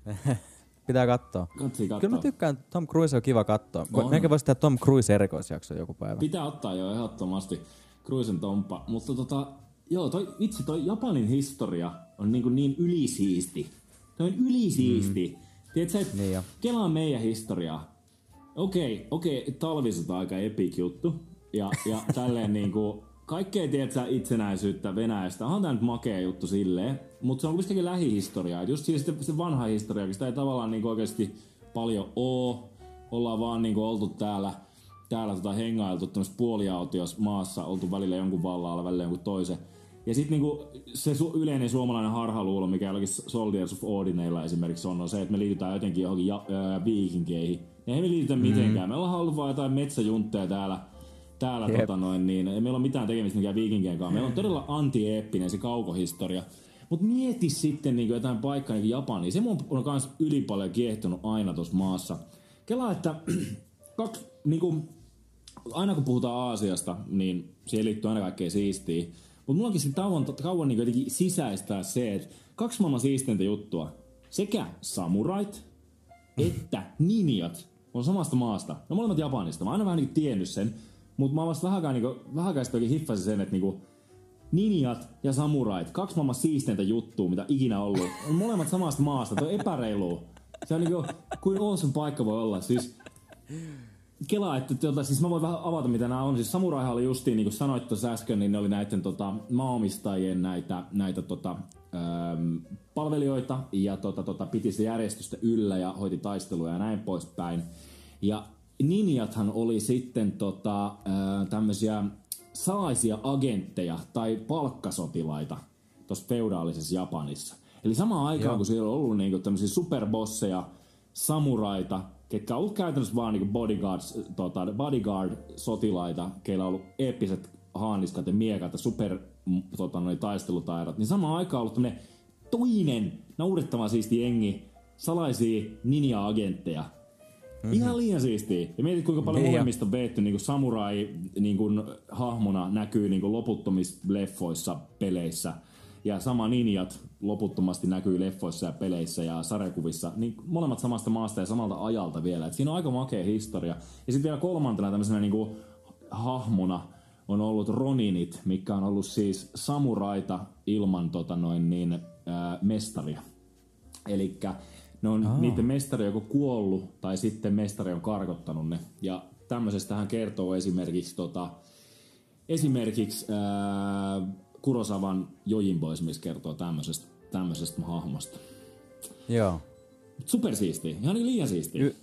<laughs> Pitää katsoa. Katsi katsoa. Kyllä mä tykkään, Tom Cruise on kiva katsoa. On. Meidän voisi tehdä Tom Cruise erikoisjakso joku päivä. Pitää ottaa jo ehdottomasti Cruisen tomppa. Mutta tota, joo, toi, itse toi Japanin historia on niin, kuin niin ylisiisti. Toi on ylisiisti. Mm. Tiedätkö, että Niin jo. kelaa meidän historiaa. Okei, okei, talvisota aika epic juttu. Ja, ja tälleen <laughs> niinku, kaikkea tiedätkö, itsenäisyyttä Venäjästä. Onhan tää nyt makea juttu silleen. Mutta se on kuitenkin lähihistoriaa. Et just siis se, se vanha historia, sitä ei tavallaan niinku oikeasti paljon oo. Ollaan vaan niinku oltu täällä, täällä tota hengailtu tämmöisessä puoliautiossa maassa, oltu välillä jonkun vallalla, välillä jonkun toisen. Ja sitten niinku se su- yleinen suomalainen harhaluulo, mikä jollakin Soldiers of Odineilla esimerkiksi on, on se, että me liitytään jotenkin johonkin ja, ää, viikinkeihin. Ei me liitytä mitenkään. Me ollaan ollut vaan jotain metsäjuntteja täällä, täällä Jep. tota noin, niin ei meillä ole mitään tekemistä mikään viikinkien kanssa. Meillä on todella antieeppinen se kaukohistoria. Mutta mieti sitten niin jotain paikkaa niin Japani. Se mun on myös yli paljon kiehtonut aina tuossa maassa. Kela, että <clears throat> kaksi, niin kuin, aina kun puhutaan Aasiasta, niin siihen liittyy aina kaikkea siistiä. Mutta mulla onkin kauan, kauan niin jotenkin sisäistää se, että kaksi maailman siisteintä juttua. Sekä samurait että ninjat on samasta maasta. No molemmat Japanista. Mä oon aina vähän niin tiennyt sen. Mutta mä vasta vähänkään, niin vähänkään sitten oikein sen, että niinku, ninjat ja samurait, kaksi maailman siisteintä juttua, mitä ikinä ollut. On molemmat samasta maasta. Toi epäreilu. Se on niinku, kuin awesome paikka voi olla. Siis Kela, että tuota, siis mä voin vähän avata mitä nämä on. Siis Samuraihan oli justiin, niin kuin sanoit tuossa äsken, niin ne oli näiden tota, maanomistajien näitä, näitä tota, äm, palvelijoita ja tota, tota, piti sitä järjestystä yllä ja hoiti taisteluja ja näin poispäin. Ja ninjathan oli sitten tota, tämmöisiä salaisia agentteja tai palkkasotilaita tuossa feudaalisessa Japanissa. Eli samaan aikaan, Joo. kun siellä on ollut niinku tämmöisiä superbosseja, samuraita, ketkä on ollut käytännössä vaan niinku bodyguards, tota, bodyguard-sotilaita, keillä on ollut eeppiset haaniskat ja miekat ja super m, tota, noi taistelutaidot, niin samaan aikaan on ollut tämmönen toinen naurettava siisti jengi, salaisia ninja-agentteja. Mm-hmm. Ihan liian siistiä. Ja mietit, kuinka paljon Niin molemmista on veetty niin samurai niin kuin, hahmona näkyy niin loputtomissa leffoissa, peleissä. Ja sama ninjat loputtomasti näkyy leffoissa ja peleissä ja sarjakuvissa. Niin molemmat samasta maasta ja samalta ajalta vielä. Et siinä on aika makea historia. Ja sitten vielä kolmantena tämmöisenä niin kuin, hahmona on ollut Roninit, mikä on ollut siis samuraita ilman tota noin niin, ää, mestaria. Eli ne on Aa. niiden mestari joko kuollut tai sitten mestari on karkottanut ne. Ja tämmöisestä hän kertoo esimerkiksi, tota, esimerkiksi ää, Kurosavan Jojimbo esimerkiksi kertoo tämmöisestä, tämmöisestä hahmosta. Joo. Super siistiä, ihan niin liian siistiä. Y-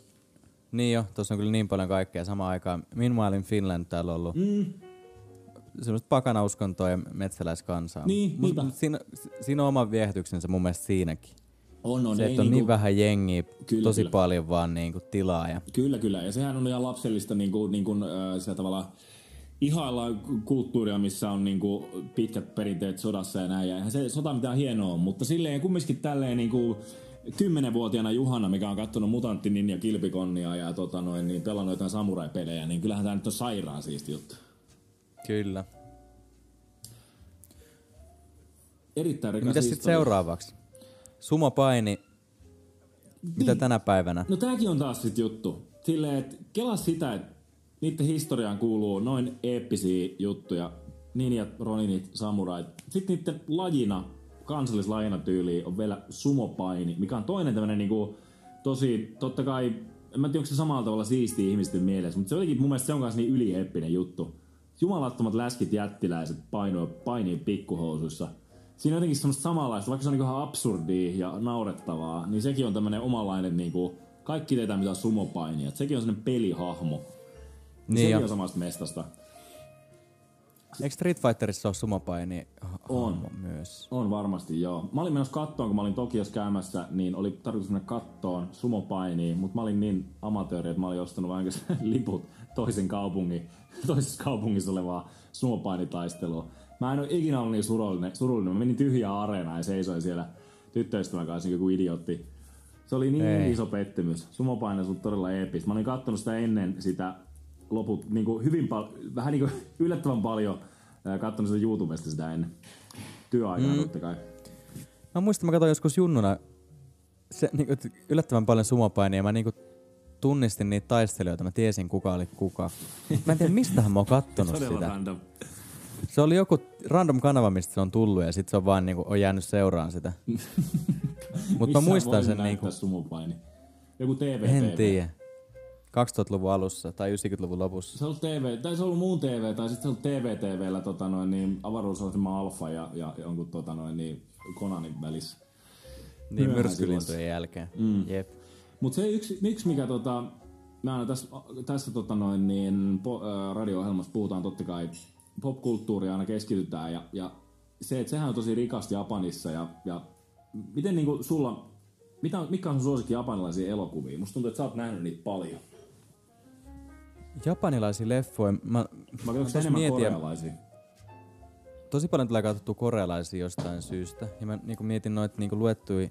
niin jo, tuossa on kyllä niin paljon kaikkea samaan aikaan. Meanwhile in Finland täällä on ollut mm. semmoista pakanauskontoa ja metsäläiskansaa. Niin, Mut- niinpä. mut siinä, siinä on oma viehätyksensä mun mielestä siinäkin. On, on, Se, että on niinku- niin vähän jengiä, Kyllä, tosi kyllä. paljon vaan niinku tilaa. Ja... Kyllä, kyllä. Ja sehän on ihan lapsellista niin kuin, niin kuin, äh, sillä tavalla ihailla kulttuuria, missä on niin kuin, pitkät perinteet sodassa ja näin. Ja eihän se sota mitään hienoa on, mutta silleen kumminkin tälleen niin kuin, kymmenenvuotiaana Juhana, mikä on kattonut Mutantti Ninja Kilpikonnia ja tota noin, niin pelannut jotain samurai-pelejä, niin kyllähän tämä nyt on sairaan siisti juttu. Kyllä. Erittäin rikas Mitä sitten seuraavaksi? Sumopaini. Mitä Niin. tänä päivänä? No tääkin on taas sit juttu. Silleen, että kelaa sitä, että niiden historiaan kuuluu noin eeppisiä juttuja. Ninjat, roninit, samurait. Sitten niiden lajina, kansallislajina tyyliin on vielä sumopaini, mikä on toinen tämmönen niinku tosi, totta kai, en mä tiedä onko se samalla tavalla siistiä ihmisten mielessä, mutta se jotenkin mun mielestä se on kanssa niin ylieeppinen juttu. Jumalattomat läskit jättiläiset painoo, painii pikkuhousuissa. Siinä on jotenkin semmoista samanlaista, vaikka se on niinku ihan absurdia ja naurettavaa, niin sekin on tämmönen omanlainen niinku, kaikki tietää mitä on sumopaini, että sekin on semmonen pelihahmo. Niin sekin ja- on samasta mestasta. Eikö Street Fighterissa ole sumopaini On. myös? On varmasti, joo. Mä olin menossa kattoon, kun mä olin Tokiossa käymässä, niin oli tarkoitus mennä kattoon sumopainiin, mutta mä olin niin amatööri, että mä olin ostanut vain <laughs> liput toisen kaupungin, <laughs> toisessa kaupungissa olevaa sumopainitaistelua. Mä en ole ikinä ollut niin surullinen. surullinen. Mä menin tyhjään areenaan ja seisoin siellä tyttöystävän kanssa niin kuin idiootti. Se oli niin Ei. iso pettymys. Sumopaine on todella eeppistä. Mä olin kattonut sitä ennen sitä loput niin kuin hyvin paljon, vähän niin kuin <laughs> yllättävän paljon ää, kattonut sitä YouTubesta sitä ennen. Työaikaa mm. totta kai. Mä muistan, mä katsoin joskus junnuna se, niinku, että yllättävän paljon sumopainia ja mä niinku tunnistin niitä taistelijoita, mä tiesin kuka oli kuka. Mä en tiedä mistähän mä oon kattonut <laughs> sitä. random. Se oli joku random kanava, mistä se on tullut ja sit se on vaan niinku, on jäänyt seuraan sitä. <laughs> Mutta mä muistan sen niinku, sumopaini? Joku TV. en tiedä. 2000-luvun alussa tai 90-luvun lopussa. Se on ollut TV, tai se on ollut muun TV, tai sitten se on ollut TV-TVllä tota noin, niin avaruusasema Alfa ja, ja jonkun tota noin, niin Konanin välissä. Niin Myöhään myrskylintujen jälkeen. Mm. Jep. Mutta se yksi, yksi mikä tota, mä aina tässä, tässä tota noin, niin, po, ää, radio-ohjelmassa puhutaan totta kai popkulttuuria aina keskitytään ja, ja se, että sehän on tosi rikasta Japanissa ja, ja miten niinku sulla, mitä, mikä on sun suosikki japanilaisia elokuvia? Musta tuntuu, että sä oot nähnyt niitä paljon. Japanilaisia leffoja. Mä, Vai se enemmän mietin korealaisia? tosi paljon tulee katsottua korealaisia jostain syystä. Ja mä niinku mietin noita niinku luettuja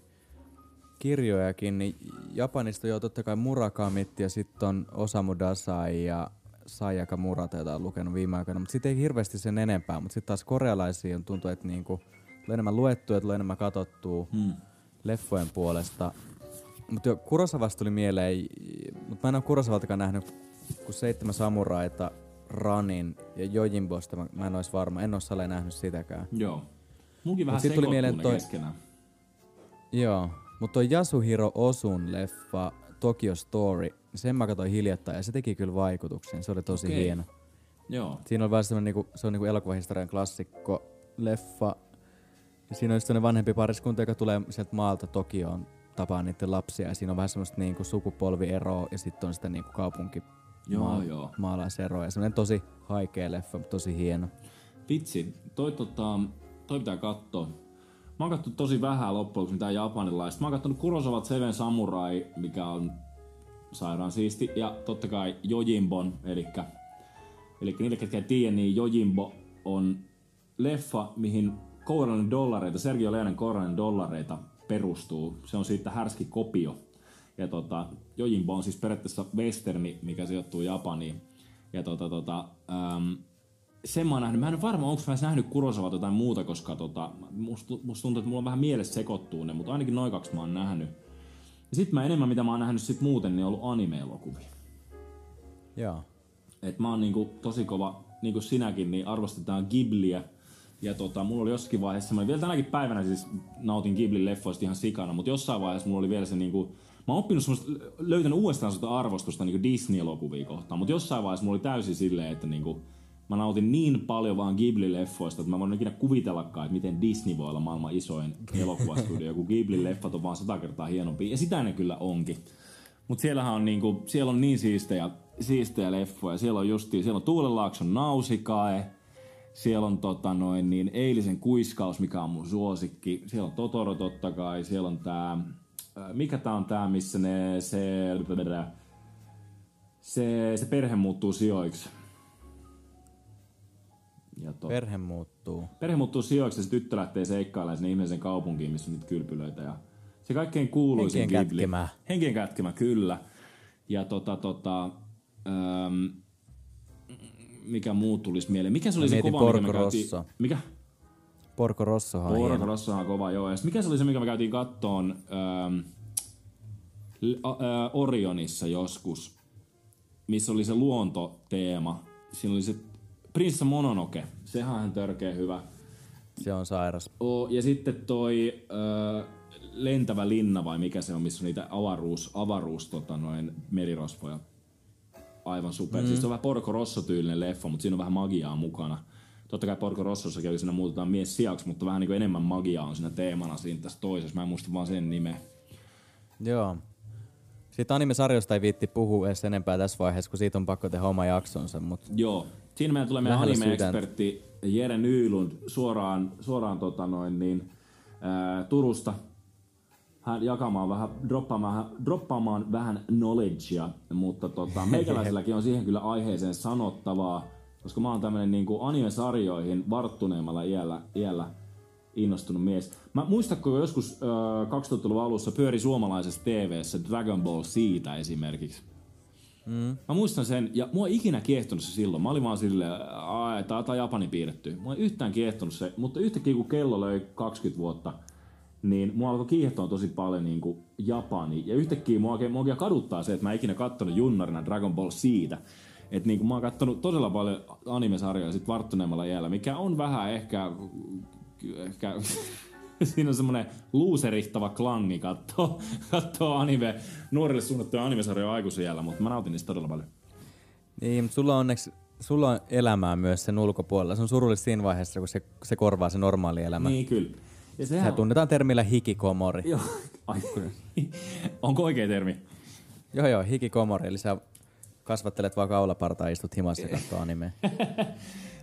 kirjojakin, niin Japanista joo totta kai Murakamit ja sitten on Osamu Dazai ja Sayaka Murata, jota on lukenut viime aikoina, mutta sitten ei hirveästi sen enempää. Mutta sitten taas korealaisia on tuntuu, että niinku, tulee enemmän luettua, tulee enemmän katsottua hmm. leffojen puolesta. Mutta jo Kurosavasta tuli mieleen, mutta mä en ole Kurosavaltakaan nähnyt kuin seitsemän samuraita, Ranin ja Jojimbosta, mä, mä en olisi varma, en ole nähnyt sitäkään. Joo. Munkin vähän tuli mieleen ne toi- keskenään. Joo, mutta toi Yasuhiro Osun leffa Tokyo Story, sen mä katsoin hiljattain ja se teki kyllä vaikutuksen, se oli tosi Okei. hieno. Joo. Siinä on vähän semmoinen, niinku, se on niinku elokuvahistorian klassikko leffa. Ja siinä on sellainen vanhempi pariskunta, joka tulee sieltä maalta Tokioon tapaa niiden lapsia. Ja siinä on vähän semmoista niinku sukupolvieroa ja sitten on sitä niinku kaupunki Joo, joo. maalaiseroa. Ja semmoinen tosi haikea leffa, mutta tosi hieno. Vitsi, toi, tota, toi pitää katsoa. Mä oon tosi vähän loppujen lopuksi mitään japanilaista. Mä oon katsonut Kurosawa Seven Samurai, mikä on sairaan siisti. Ja totta kai Jojimbon, eli niille, ketkä ei tiedä, niin Jojimbo on leffa, mihin kourallinen dollareita, Sergio Leonen kourallinen dollareita perustuu. Se on siitä härski kopio. Ja tota, Jojimbo on siis periaatteessa westerni, mikä sijoittuu Japaniin. Ja tota, tota, ähm, sen mä oon nähnyt. Mä en varma, onko mä nähnyt Kurosawa jotain muuta, koska tota, musta, musta tuntuu, että mulla on vähän mielessä sekoittuu ne, mutta ainakin noin kaksi mä oon nähnyt. Ja sit mä enemmän, mitä mä oon nähnyt sit muuten, niin on ollut anime-elokuvia. Joo. Et mä oon niinku tosi kova, niin kuin sinäkin, niin arvostetaan Ghibliä. Ja tota, mulla oli jossakin vaiheessa, mä vielä tänäkin päivänä siis nautin Ghiblin leffoista ihan sikana, mutta jossain vaiheessa mulla oli vielä se niinku, mä oon oppinut semmoista, löytänyt uudestaan sitä arvostusta niinku Disney-elokuvia kohtaan, mutta jossain vaiheessa mulla oli täysin silleen, että niinku, mä nautin niin paljon vaan Ghibli-leffoista, että mä voin ikinä kuvitellakaan, että miten Disney voi olla maailman isoin elokuvastudio, kun Ghibli-leffat on vaan sata kertaa hienompi. Ja sitä ne kyllä onkin. Mutta siellähän on, niinku, siellä on niin siistejä, siistejä leffoja. Siellä on justi, siellä on Tuulenlaakson Nausikae, siellä on tota noin, niin Eilisen kuiskaus, mikä on mun suosikki. Siellä on Totoro totta kai. Siellä on tää, mikä tää on tää, missä ne, se, se, se perhe muuttuu sijoiksi. To... Perhe muuttuu. Perhe muuttuu sijoiksi ja se tyttö lähtee seikkailemaan sinne ihmisen kaupunkiin, missä on niitä kylpylöitä. Ja se kaikkein kuuluisin Henkien kätkemä. Henkien kätkemä, kyllä. Ja tota, tota, ähm, mikä muu tulisi mieleen? Mikä se oli se kova, Porco mikä me käytiin? Mikä? Porco Rossohan Porco. Rossohan kova, joo. Ja mikä se oli se, mikä me käytiin kattoon ähm, L- a- ä, Orionissa joskus, missä oli se luontoteema. Siinä oli se Prinsessa Mononoke. Sehän on ihan törkeä hyvä. Se on sairas. Oo, ja sitten toi ö, lentävä linna vai mikä se on, missä on niitä avaruus, avaruus tota noin, merirosvoja. Aivan super. Mm. Siis se on vähän Porco Rosso-tyylinen leffa, mutta siinä on vähän magiaa mukana. Totta kai Porco Rossossa käy siinä muutetaan mies sijaksi, mutta vähän niin enemmän magiaa on siinä teemana siinä tässä toisessa. Mä en muista vaan sen nimeä. Joo. Siitä anime-sarjosta ei viitti puhua edes enempää tässä vaiheessa, kun siitä on pakko tehdä oma jaksonsa, mutta Joo. Siinä meidän tulee meidän anime-ekspertti Jere Nylund suoraan, suoraan tota noin, niin, ää, Turusta hän jakamaan vähän, droppaamaan, droppaamaan vähän knowledgea, mutta tota, <laughs> meikäläiselläkin on siihen kyllä aiheeseen sanottavaa, koska mä oon tämmönen niin anime-sarjoihin varttuneemmalla iällä, iällä innostunut mies. Mä muistatko joskus äh, 2000-luvun alussa pyöri suomalaisessa TVssä Dragon Ball siitä esimerkiksi. Mm. Mä muistan sen, ja mua ei ikinä kiehtonut se silloin. Mä olin vaan silleen, että tää Japani piirretty. Mua ei yhtään kiehtonut se, mutta yhtäkkiä kun kello löi 20 vuotta, niin mua alkoi kiehtoa tosi paljon niin kuin Japani. Ja yhtäkkiä mua oikein, mua oikein kaduttaa se, että mä en ikinä kattonut junnarina Dragon Ball siitä. Että niin kuin mä oon kattonut todella paljon anime-sarjoja sit varttuneemmalla jäällä, mikä on vähän ehkä... ehkä <laughs> siinä on semmoinen luuserihtava klangi kattoo, <laughs> kattoo anime, nuorille suunnattuja anime-sarjoja aikuisiellä, mutta mä nautin niistä todella paljon. Niin, mutta sulla on onneksi sulla on elämää myös sen ulkopuolella. Se on surullista siinä vaiheessa, kun se, se korvaa se normaali elämä. Niin, kyllä. Ja Sehän se tunnetaan termillä hikikomori. Joo. Ai, <laughs> Onko oikea termi? Joo, joo, hikikomori. Eli sä kasvattelet vaan kaulapartaa ja istut himassa ja katsoo animea.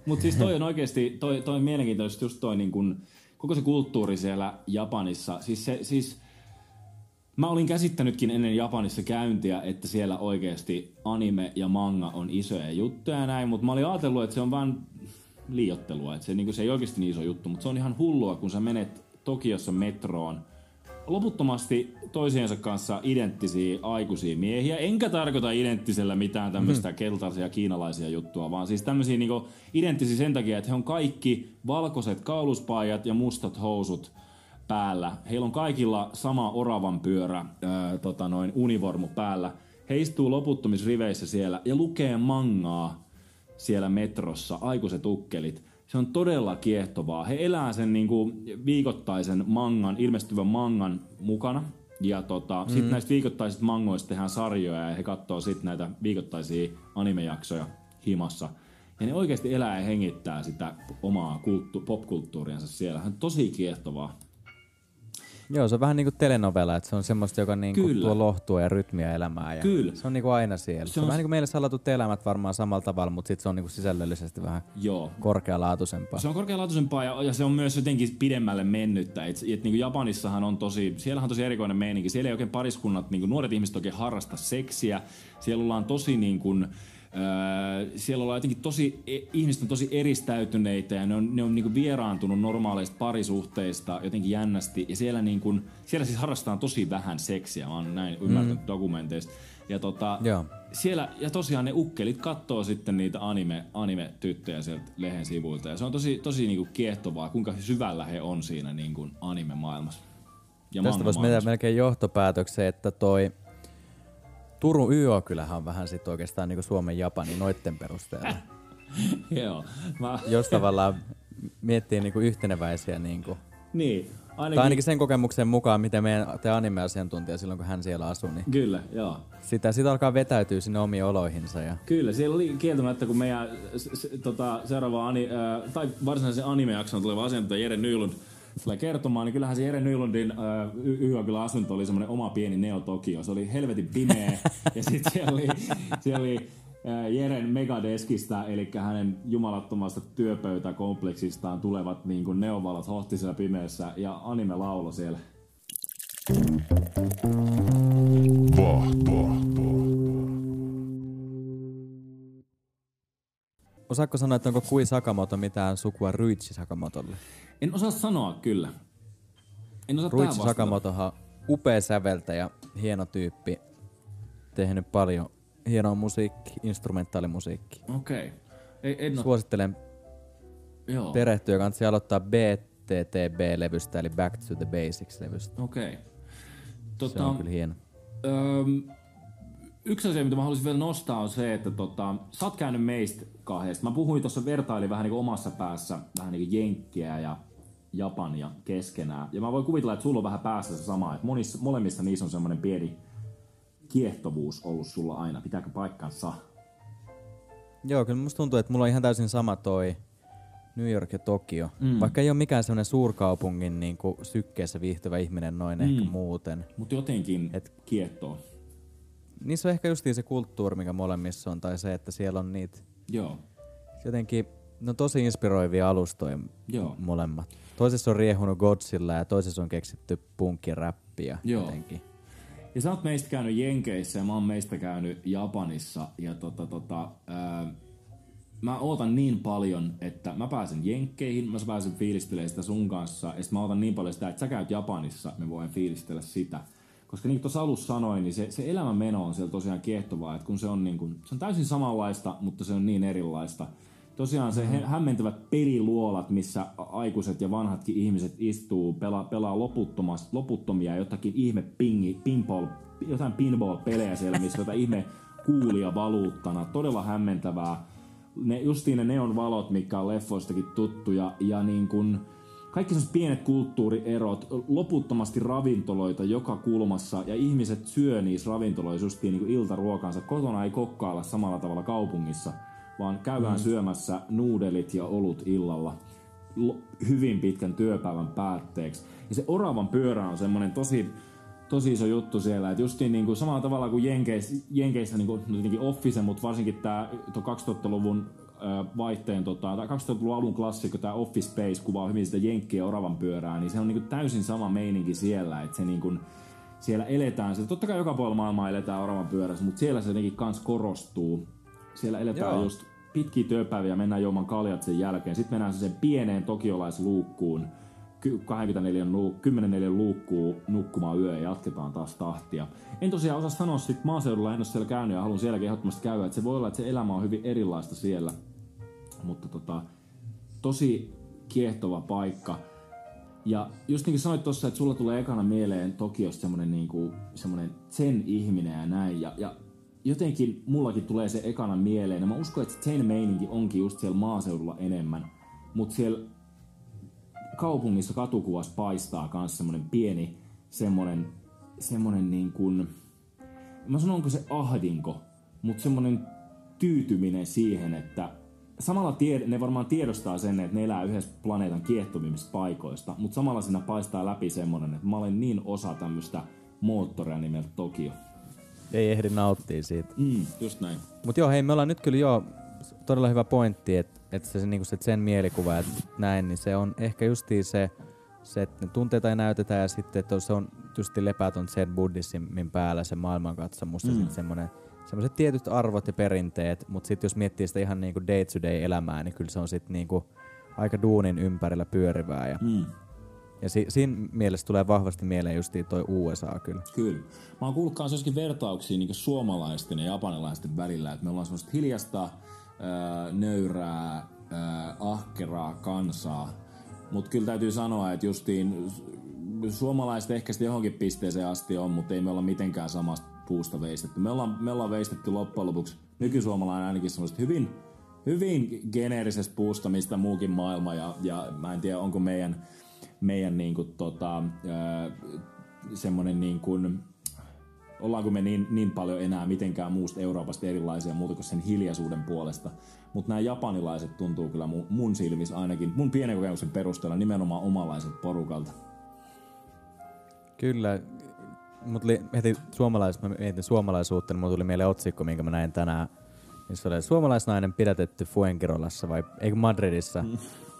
Mutta siis toi on oikeasti, toi, toi on mielenkiintoista just toi niin kun, koko se kulttuuri siellä Japanissa. Siis se, siis, mä olin käsittänytkin ennen Japanissa käyntiä, että siellä oikeasti anime ja manga on isoja juttuja ja näin, mutta mä olin ajatellut, että se on vaan liiottelua, että se, niin se ei oikeasti niin iso juttu, mutta se on ihan hullua, kun sä menet Tokiossa metroon, loputtomasti toisiensa kanssa identtisiä aikuisia miehiä. Enkä tarkoita identtisellä mitään tämmöistä mm. keltaisia kiinalaisia juttua, vaan siis tämmöisiä niinku identtisiä sen takia, että he on kaikki valkoiset kauluspaijat ja mustat housut päällä. Heillä on kaikilla sama oravan pyörä, ää, tota noin, univormu päällä. He istuu loputtomisriveissä siellä ja lukee mangaa siellä metrossa, aikuiset ukkelit se on todella kiehtovaa. He elää sen niin kuin viikoittaisen mangan, ilmestyvän mangan mukana. Ja tota, mm. sitten näistä viikoittaisista mangoista tehdään sarjoja ja he katsoo sitten näitä viikoittaisia animejaksoja himassa. Ja ne oikeasti elää ja hengittää sitä omaa kulttu- popkulttuuriansa siellä. Se on tosi kiehtovaa. Joo, se on vähän niinku telenovela, että se on semmoista, joka niinku Kyllä. tuo lohtua ja rytmiä elämään. Ja Kyllä. Se on niinku aina siellä. Se, Se on, on- vähän niinku meille salatut elämät varmaan samalla tavalla, mutta sitten se on niinku sisällöllisesti vähän Joo. korkealaatuisempaa. Se on korkealaatuisempaa ja, ja se on myös jotenkin pidemmälle mennyttä. Et, et niin Japanissahan on tosi, siellä on tosi erikoinen meininki. Siellä ei oikein pariskunnat, niin nuoret ihmiset oikein harrasta seksiä. Siellä ollaan tosi niin kuin, siellä ollaan jotenkin tosi, e- ihmiset on tosi eristäytyneitä ja ne on, ne on niin vieraantunut normaaleista parisuhteista jotenkin jännästi. Ja siellä, niin kuin, siellä siis harrastetaan tosi vähän seksiä, mä oon näin ymmärtänyt dokumenteista. Ja tota, Joo. siellä, ja tosiaan ne ukkelit kattoo sitten niitä anime, anime-tyttöjä sieltä lehen sivuilta. Ja se on tosi, tosi niinku kiehtovaa, kuinka syvällä he on siinä niinku anime-maailmassa. Ja Tästä voisi mennä melkein johtopäätökseen, että toi Turun YO kyllähän on vähän sit oikeastaan niinku Suomen Japani noitten perusteella. <laughs> Joo. Mä, Jos tavallaan miettii niinku yhteneväisiä niinku niin, ainakin, Tai ainakin sen kokemuksen mukaan, miten meidän te anime-asiantuntija silloin, kun hän siellä asui, niin Kyllä, joo. sitä, sitä alkaa vetäytyä sinne omiin oloihinsa. Ja Kyllä, siellä oli kieltämättä, kun meidän s- s- tota, seuraava ani, äh, tai varsinaisen anime-jakson tuleva asiantuntija Jere Nylund tulee kertomaan, niin kyllähän se Jere Nylundin äh, asunto oli semmoinen oma pieni Neo Tokio. Se oli helvetin pimeä <laughs> ja sitten siellä oli, siellä oli äh, Jeren megadeskistä, eli hänen jumalattomasta työpöytäkompleksistaan tulevat niin kuin neonvalot hohti siellä pimeässä ja anime laulo siellä. Vahto. Osaatko sanoa, että onko Kui Sakamoto mitään sukua Ruichi Sakamotolle? En osaa sanoa kyllä. En osaa Ruichi. Sakamotohan upea säveltäjä, hieno tyyppi, tehnyt paljon hienoa musiikki, instrumentaalimusiikki. Okei. Ei, en Suosittelen joo. perehtyä, kansi aloittaa BTTB-levystä, eli Back to the Basics-levystä. Okei. Se Tota, on kyllä hieno. Öm, yksi asia, mitä mä haluaisin vielä nostaa, on se, että tota, sä oot käynyt meistä kahdesta. Mä puhuin tuossa vertailin vähän niin kuin omassa päässä vähän niin kuin Jenkkiä ja Japania keskenään. Ja mä voin kuvitella, että sulla on vähän päässä se sama, että monissa, molemmissa niissä on semmoinen pieni kiehtovuus ollut sulla aina. Pitääkö paikkansa? Joo, kyllä musta tuntuu, että mulla on ihan täysin sama toi New York ja Tokio. Mm. Vaikka ei ole mikään semmoinen suurkaupungin niin kuin, sykkeessä viihtyvä ihminen noin mm. ehkä muuten. Mutta jotenkin Et- kiehtoo. Niissä on ehkä justiin se kulttuuri, mikä molemmissa on, tai se, että siellä on niitä Joo. jotenkin, ne on tosi inspiroivia alustoja Joo. molemmat. Toisessa on riehunut Godzilla ja toisessa on keksitty punkkiräppiä Joo. jotenkin. Ja sä oot meistä käynyt Jenkeissä ja mä oon meistä käynyt Japanissa. Ja tota, tota, ää, mä ootan niin paljon, että mä pääsen Jenkkeihin, mä pääsen fiilistelemään sitä sun kanssa. Ja sit mä ootan niin paljon sitä, että sä käyt Japanissa, me voin fiilistellä sitä. Koska niin kuin tuossa alussa sanoin, niin se, se elämän meno on siellä tosiaan kiehtovaa, että kun se on, niin kuin, se on täysin samanlaista, mutta se on niin erilaista. Tosiaan se mm. hämmentävät peliluolat, missä aikuiset ja vanhatkin ihmiset istuu, pelaa, pelaa loputtomasti, loputtomia jotakin ihme pingi, pinball, jotain pinball-pelejä siellä, missä jotain ihme kuulia valuuttana. Todella hämmentävää. Ne, justiin ne neon valot, mikä on leffoistakin tuttuja. Ja niin kuin, kaikki sellaiset pienet kulttuurierot, loputtomasti ravintoloita joka kulmassa, ja ihmiset syö niissä ravintoloissa justiin niin kuin iltaruokansa. Kotona ei kokkailla samalla tavalla kaupungissa, vaan käydään mm. syömässä nuudelit ja olut illalla hyvin pitkän työpäivän päätteeksi. Ja se oravan pyörä on semmoinen tosi, tosi iso juttu siellä, että justiin niin kuin samalla tavalla kuin Jenkeissä, Jenkeissä niin kuin, no tietenkin Office, mutta varsinkin tämä 2000-luvun ö, vaihteen, tota, tai 2000-luvun alun klassikko, tämä Office Space kuvaa hyvin sitä Jenkkiä oravan pyörää, niin se on niin kuin täysin sama meininki siellä, että se niin kuin, siellä eletään, se, totta kai joka puolella maailmaa eletään oravan pyörässä, mutta siellä se jotenkin kans korostuu. Siellä eletään Joo. just pitkiä työpäiviä, mennään juomaan kaljat sen jälkeen, sitten mennään sen pieneen tokiolaisluukkuun, ky- 24 luuk- 10 4 luukkuun nukkumaan yö ja jatketaan taas tahtia. En tosiaan osaa sanoa sit maaseudulla, en ole siellä käynyt ja haluan sielläkin ehdottomasti käydä, että se voi olla, että se elämä on hyvin erilaista siellä. Mutta tota, tosi kiehtova paikka. Ja just niin kuin sanoit tuossa, että sulla tulee ekana mieleen Tokiosta semmoinen niinku, semmoinen sen ihminen ja näin. Ja, ja jotenkin mullakin tulee se ekana mieleen. Ja mä uskon, että sen meininki onkin just siellä maaseudulla enemmän. Mutta siellä kaupungissa katukuvassa paistaa myös semmoinen pieni semmoinen, semmoinen niin kuin, mä sanon onko se ahdinko, mutta semmoinen tyytyminen siihen, että samalla tie, ne varmaan tiedostaa sen, että ne elää yhdessä planeetan kiehtovimmista paikoista, mutta samalla siinä paistaa läpi semmonen, että mä olen niin osa tämmöistä moottoria nimeltä Tokio. Ei ehdi nauttia siitä. Mm, just näin. Mut joo, hei, me ollaan nyt kyllä jo todella hyvä pointti, että että se, niinku se sen mielikuva, että näin, niin se on ehkä justiin se, se, että ne tunteita ei näytetä ja sitten, että se on justi lepätön Zen buddhismin päällä se maailmankatsomus mm. ja sitten semmoinen semmoiset tietyt arvot ja perinteet, mutta sitten jos miettii sitä ihan niinku day to day elämää, niin kyllä se on sitten niinku aika duunin ympärillä pyörivää. Ja, Mm. ja si- siinä mielessä tulee vahvasti mieleen justiin toi USA kyllä. Kyllä. Mä oon kuullut kans joskin vertauksia niin suomalaisten ja japanilaisten välillä, että me ollaan semmoista hiljasta, ää, nöyrää, ää, ahkeraa kansaa. Mutta kyllä täytyy sanoa, että justiin suomalaiset ehkä sitten johonkin pisteeseen asti on, mutta ei me olla mitenkään samasta puusta veistetty. Me ollaan, me ollaan veistetty loppujen lopuksi nykysluomalainen ainakin semmoista hyvin, hyvin geneerisestä puusta, mistä muukin maailma, ja, ja mä en tiedä, onko meidän, meidän niinku tota, semmoinen niin kuin, ollaanko me niin, niin paljon enää mitenkään muusta Euroopasta erilaisia muuta kuin sen hiljaisuuden puolesta. Mutta nämä japanilaiset tuntuu kyllä mun, mun silmissä ainakin, mun pienen kokemuksen perusteella nimenomaan omalaiset porukalta. Kyllä, mut li, heti suomalais, mä mietin suomalaisuutta, niin mulla tuli mieleen otsikko, minkä mä näin tänään. Missä oli suomalaisnainen pidätetty Fuenkirolassa vai eikö Madridissa.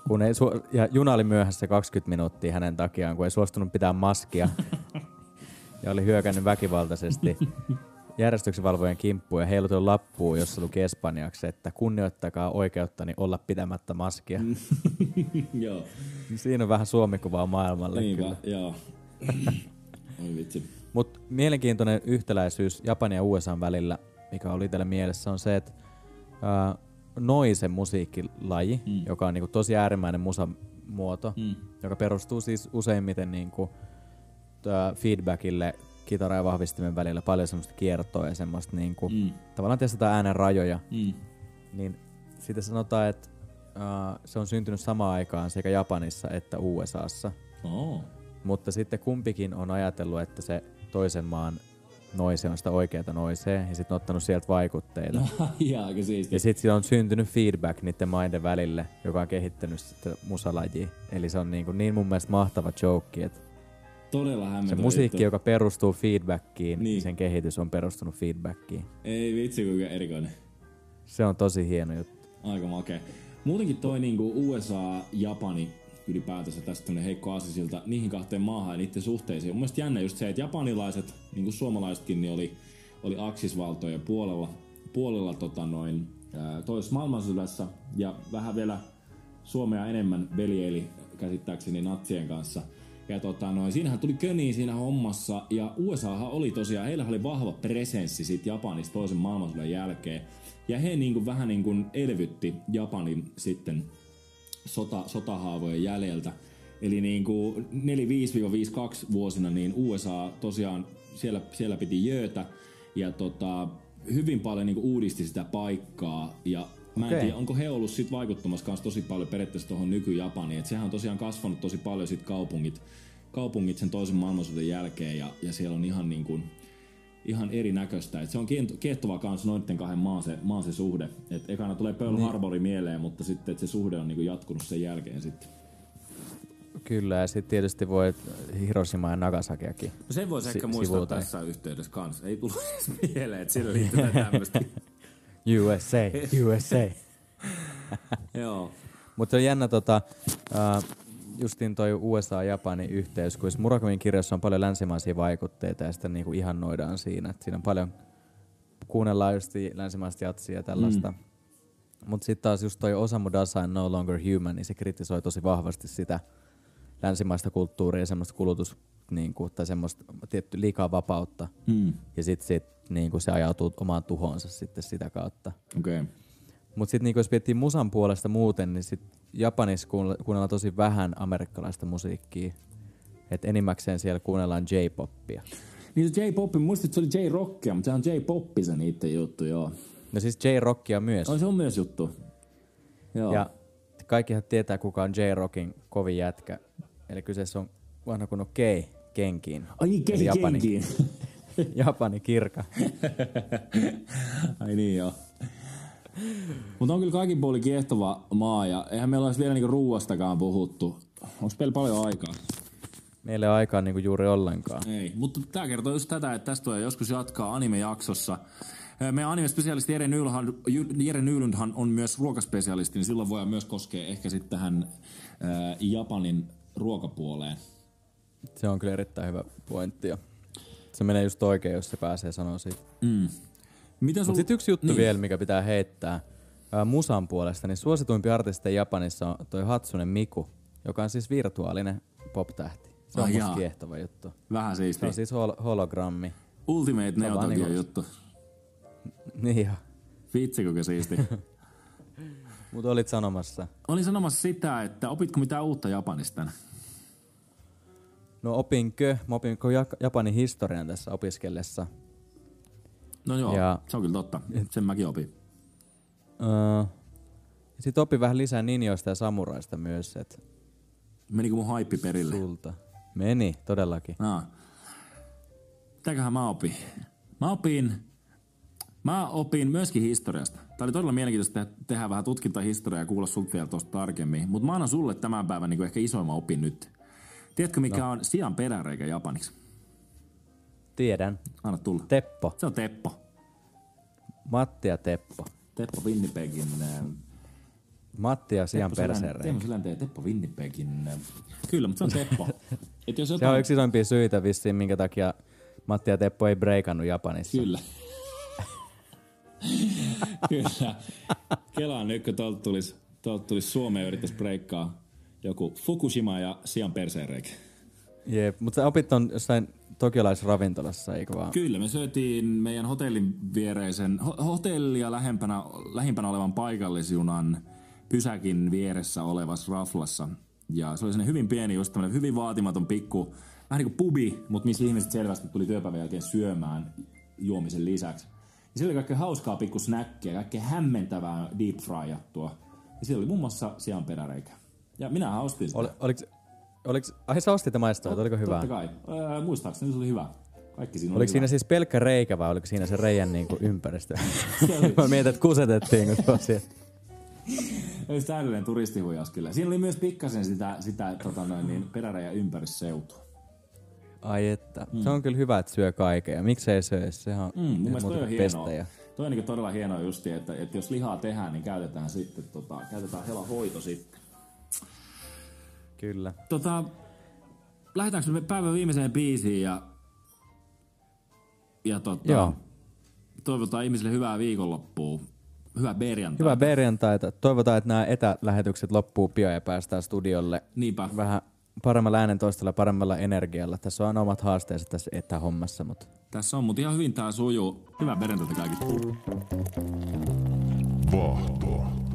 Kun ei, su- ja juna oli myöhässä 20 minuuttia hänen takiaan, kun ei suostunut pitää maskia. <laughs> ja oli hyökännyt väkivaltaisesti järjestyksenvalvojen kimppuun ja heilutellut lappuun, jossa luki espanjaksi, että kunnioittakaa oikeuttani olla pitämättä maskia. <laughs> Joo, Siinä on vähän suomikuvaa maailmalle niinpä, kyllä. joo. <laughs> Oi vitsi. Mutta mielenkiintoinen yhtäläisyys Japanin ja USA välillä, mikä oli itsellä mielessä, on se, että ää, noise musiikkilaji, mm. joka on niinku tosi äärimmäinen musamuoto, Mm. joka perustuu siis useimmiten niinku, feedbackille kitara- ja vahvistimen välillä paljon semmoista kiertoa ja semmoista niinku, Mm. tavallaan testataan äänen rajoja, Mm. niin siitä sanotaan, että ää, se on syntynyt samaan aikaan sekä Japanissa että USAssa. Oh. Mutta sitten kumpikin on ajatellut, että se toisen maan noise on sitä oikeata noisea ja sitten ottanut sieltä vaikutteita. <laughs> Aika siistiä. Ja sitten on syntynyt feedback niiden maiden välille, joka on kehittänyt sitä musalajia. Eli se on niin, kuin niin mun mielestä mahtava joke, että Todella se musiikki, juttu. joka perustuu feedbackiin, Niin. niin sen kehitys on perustunut feedbackiin. Ei vitsi kuinka erikoinen. Se on tosi hieno juttu. Aika makea. Muutenkin toi niinku USA, Japani ylipäätänsä tästä tämmönen heikko aasisilta niihin kahteen maahan ja niiden suhteisiin. Mun mielestä jännä just se, että japanilaiset, niin kuin suomalaisetkin, niin oli, oli aksisvaltojen puolella, puolella tota noin, toisessa maailmansodassa ja vähän vielä Suomea enemmän veljeili käsittääkseni natsien kanssa. Ja tota noin, siinähän tuli köniin siinä hommassa ja USAhan oli tosiaan, heillä oli vahva presenssi sit Japanissa toisen maailmansodan jälkeen. Ja he niinku vähän niinku elvytti Japanin sitten sota, sotahaavojen jäljeltä. Eli niin kuin 45-52 vuosina niin USA tosiaan siellä, siellä piti jöötä ja tota, hyvin paljon niin kuin uudisti sitä paikkaa ja Mä en Okei. tiedä, onko he ollut sit vaikuttamassa kanssa tosi paljon periaatteessa tuohon nyky-Japaniin. Et sehän on tosiaan kasvanut tosi paljon sit kaupungit, kaupungit sen toisen maailmansodan jälkeen ja, ja siellä on ihan niin kuin, ihan erinäköistä. Et se on kiento- kiehtovaa kans noiden kahden maan se, maan se suhde. Et ekana tulee Pearl niin. Harbori mieleen, mutta sitten et se suhde on niinku jatkunut sen jälkeen sitten. Kyllä, ja sitten tietysti voi Hiroshima ja Nagasakiakin. No sen voisi Si- ehkä muistaa sivuuta. tässä yhteydessä kanssa. Ei tullut edes <laughs> mieleen, että sillä liittyy tämmöistä. USA, USA. Joo. Mutta se on jännä tota, uh, justiin toi USA-Japanin yhteys, kun Murakamin kirjassa on paljon länsimaisia vaikutteita ja sitä niinku ihannoidaan siinä. Et siinä on paljon, kuunnellaan just länsimaista jatsia ja tällaista. Mm. Mutta sitten taas just toi Osamu Dazai No Longer Human, niin se kritisoi tosi vahvasti sitä länsimaista kulttuuria ja semmoista kulutus, niinku, tai semmoista tietty liikaa vapautta. Mm. Ja sitten sit, niinku, se ajautuu omaan tuhoonsa sitten sitä kautta. Okei. Okay. Mutta sitten niinku, jos miettii musan puolesta muuten, niin sit Japanissa kuunnella- kuunnellaan tosi vähän amerikkalaista musiikkia. Et enimmäkseen siellä kuunnellaan J-poppia. Niin se J-pop, muistit, että se oli J-rockia, mutta se on J-poppi se niiden juttu, joo. No siis J-rockia myös. Oh, se on myös juttu. Joo. Ja kaikkihan tietää, kuka on J-rockin kovin jätkä. Eli kyseessä on vanha kunnon Kei kenkiin. Ai niin, Kei Japani, kenkiin. <laughs> Japani kirka. <laughs> Ai niin joo. Mutta on kyllä kaikin puolin kiehtova maa ja eihän meillä olisi vielä niinku ruuastakaan puhuttu. Onko meillä paljon aikaa? Meillä ei ole aikaa niinku juuri ollenkaan. Ei, mutta tämä kertoo just tätä, että tästä tulee joskus jatkaa anime-jaksossa. Meidän anime-spesialisti Jere Nylundhan, Jere Nylundhan on myös ruokaspesialisti, niin silloin voidaan myös koskea ehkä sitten tähän ää, Japanin ruokapuoleen. Se on kyllä erittäin hyvä pointti. ja Se menee just oikein, jos se pääsee sanoa siitä. Miten sul... Sitten yksi juttu Niin. niin. vielä, mikä pitää heittää. Ää, musan puolesta, niin suosituimpi artisti Japanissa on toi Hatsune Miku, joka on siis virtuaalinen pop-tähti. Se on Ai musta jaa. kiehtova juttu. Vähän Se siistiä. on siis hol- hologrammi. Ultimate Neotogia niinku- juttu. <laughs> Niin jo. Vitsi kuinka siisti. <laughs> Mutta olit sanomassa. Olin sanomassa sitä, että opitko mitään uutta Japanista? No opinkö? Mä opinko Japanin historian tässä opiskellessa. No joo, Ja- se on kyllä totta. Sen mäkin opin. Öö, sitten opin vähän lisää ninjoista ja samuraista myös, että Menikö mun haippi perille? sulta. Meni, todellakin. No. Mitäköhän mä opin? Mä opin, mä opin myöskin historiasta. Tää oli todella mielenkiintoista te- tehdä vähän tutkintaa historiaa ja kuulla sulta vielä tuosta tarkemmin. Mutta mä annan sulle tämän päivän niin ehkä isoimman opin nyt. Tiedätkö mikä no. on sian peräreikä japaniksi? Tiedän. Anna tulla. Teppo. Se on Teppo. Matti ja Teppo. Teppo Winnipegin... äh, Matti ja Sian persereikä. Teemu Selänteen ja Teppo Winnipegin... äh, Kyllä, mutta se on Teppo. <laughs> Et jos Se on jotain... yksi isoimpia syitä vissiin, minkä takia Matti ja Teppo ei breikannut Japanissa. Kyllä. <laughs> Kyllä. Kelaan nyt, kun tuolta tulisi, tuolta tulisi Suomeen ja yrittäisi breikkaa joku Fukushima ja Sian perseenreikä. Jep, mutta sä opit on jossain tokiolaisravintolassa, eikö vaan? Kyllä, me syötiin meidän hotellin viereisen, ho- hotellia lähempänä, lähimpänä olevan paikallisjunan pysäkin vieressä olevassa raflassa. Ja se oli sellainen hyvin pieni, just tämmöinen hyvin vaatimaton pikku, vähän niin kuin pubi, mutta missä ihmiset selvästi tuli työpäivän jälkeen syömään juomisen lisäksi. Ja siellä oli kaikkea hauskaa pikku snäkkiä, kaikkea hämmentävää deep fryattua. Ja siellä oli muun muassa sian peräreikä. Ja minä ostin sitä. Ol, oliks, oliks, ai sä ostit ja maistoit, oliko hyvä? Totta kai. Öö, muistaakseni se oli hyvä. Kaikki siinä oli Oliko hyvä. siinä siis pelkkä reikä vai oliko siinä se reijän niinku ympäristö? <laughs> Mä mietin, että kusetettiin, kun tuo <laughs> siellä. Olisi täydellinen turistihuijaus kyllä. Siinä oli myös pikkasen sitä, sitä tota noin, niin peräreijän ympärisseutua. Ai että. Mm. Se on kyllä hyvä, että syö kaiken. Ja miksei syö? Sehän on Mm, mun mielestä toi on hienoa. ja... Toi on niin todella hienoa justi, että, että jos lihaa tehdään, niin käytetään sitten, tota, käytetään hela hoito sitten. Kyllä. Tota, lähdetäänkö me päivän viimeiseen biisiin ja, ja tota, Joo. toivotaan ihmisille hyvää viikonloppua. Hyvää perjantai. Hyvää perjantaita. Toivotaan, että nämä etälähetykset loppuu pian ja päästään studiolle Niinpä. vähän paremmalla äänentoistolla, paremmalla energialla. Tässä on omat haasteensa tässä etähommassa, mutta Tässä on, mutta ihan hyvin tää sujuu. Hyvää perjantaita kaikille. Vahtoa.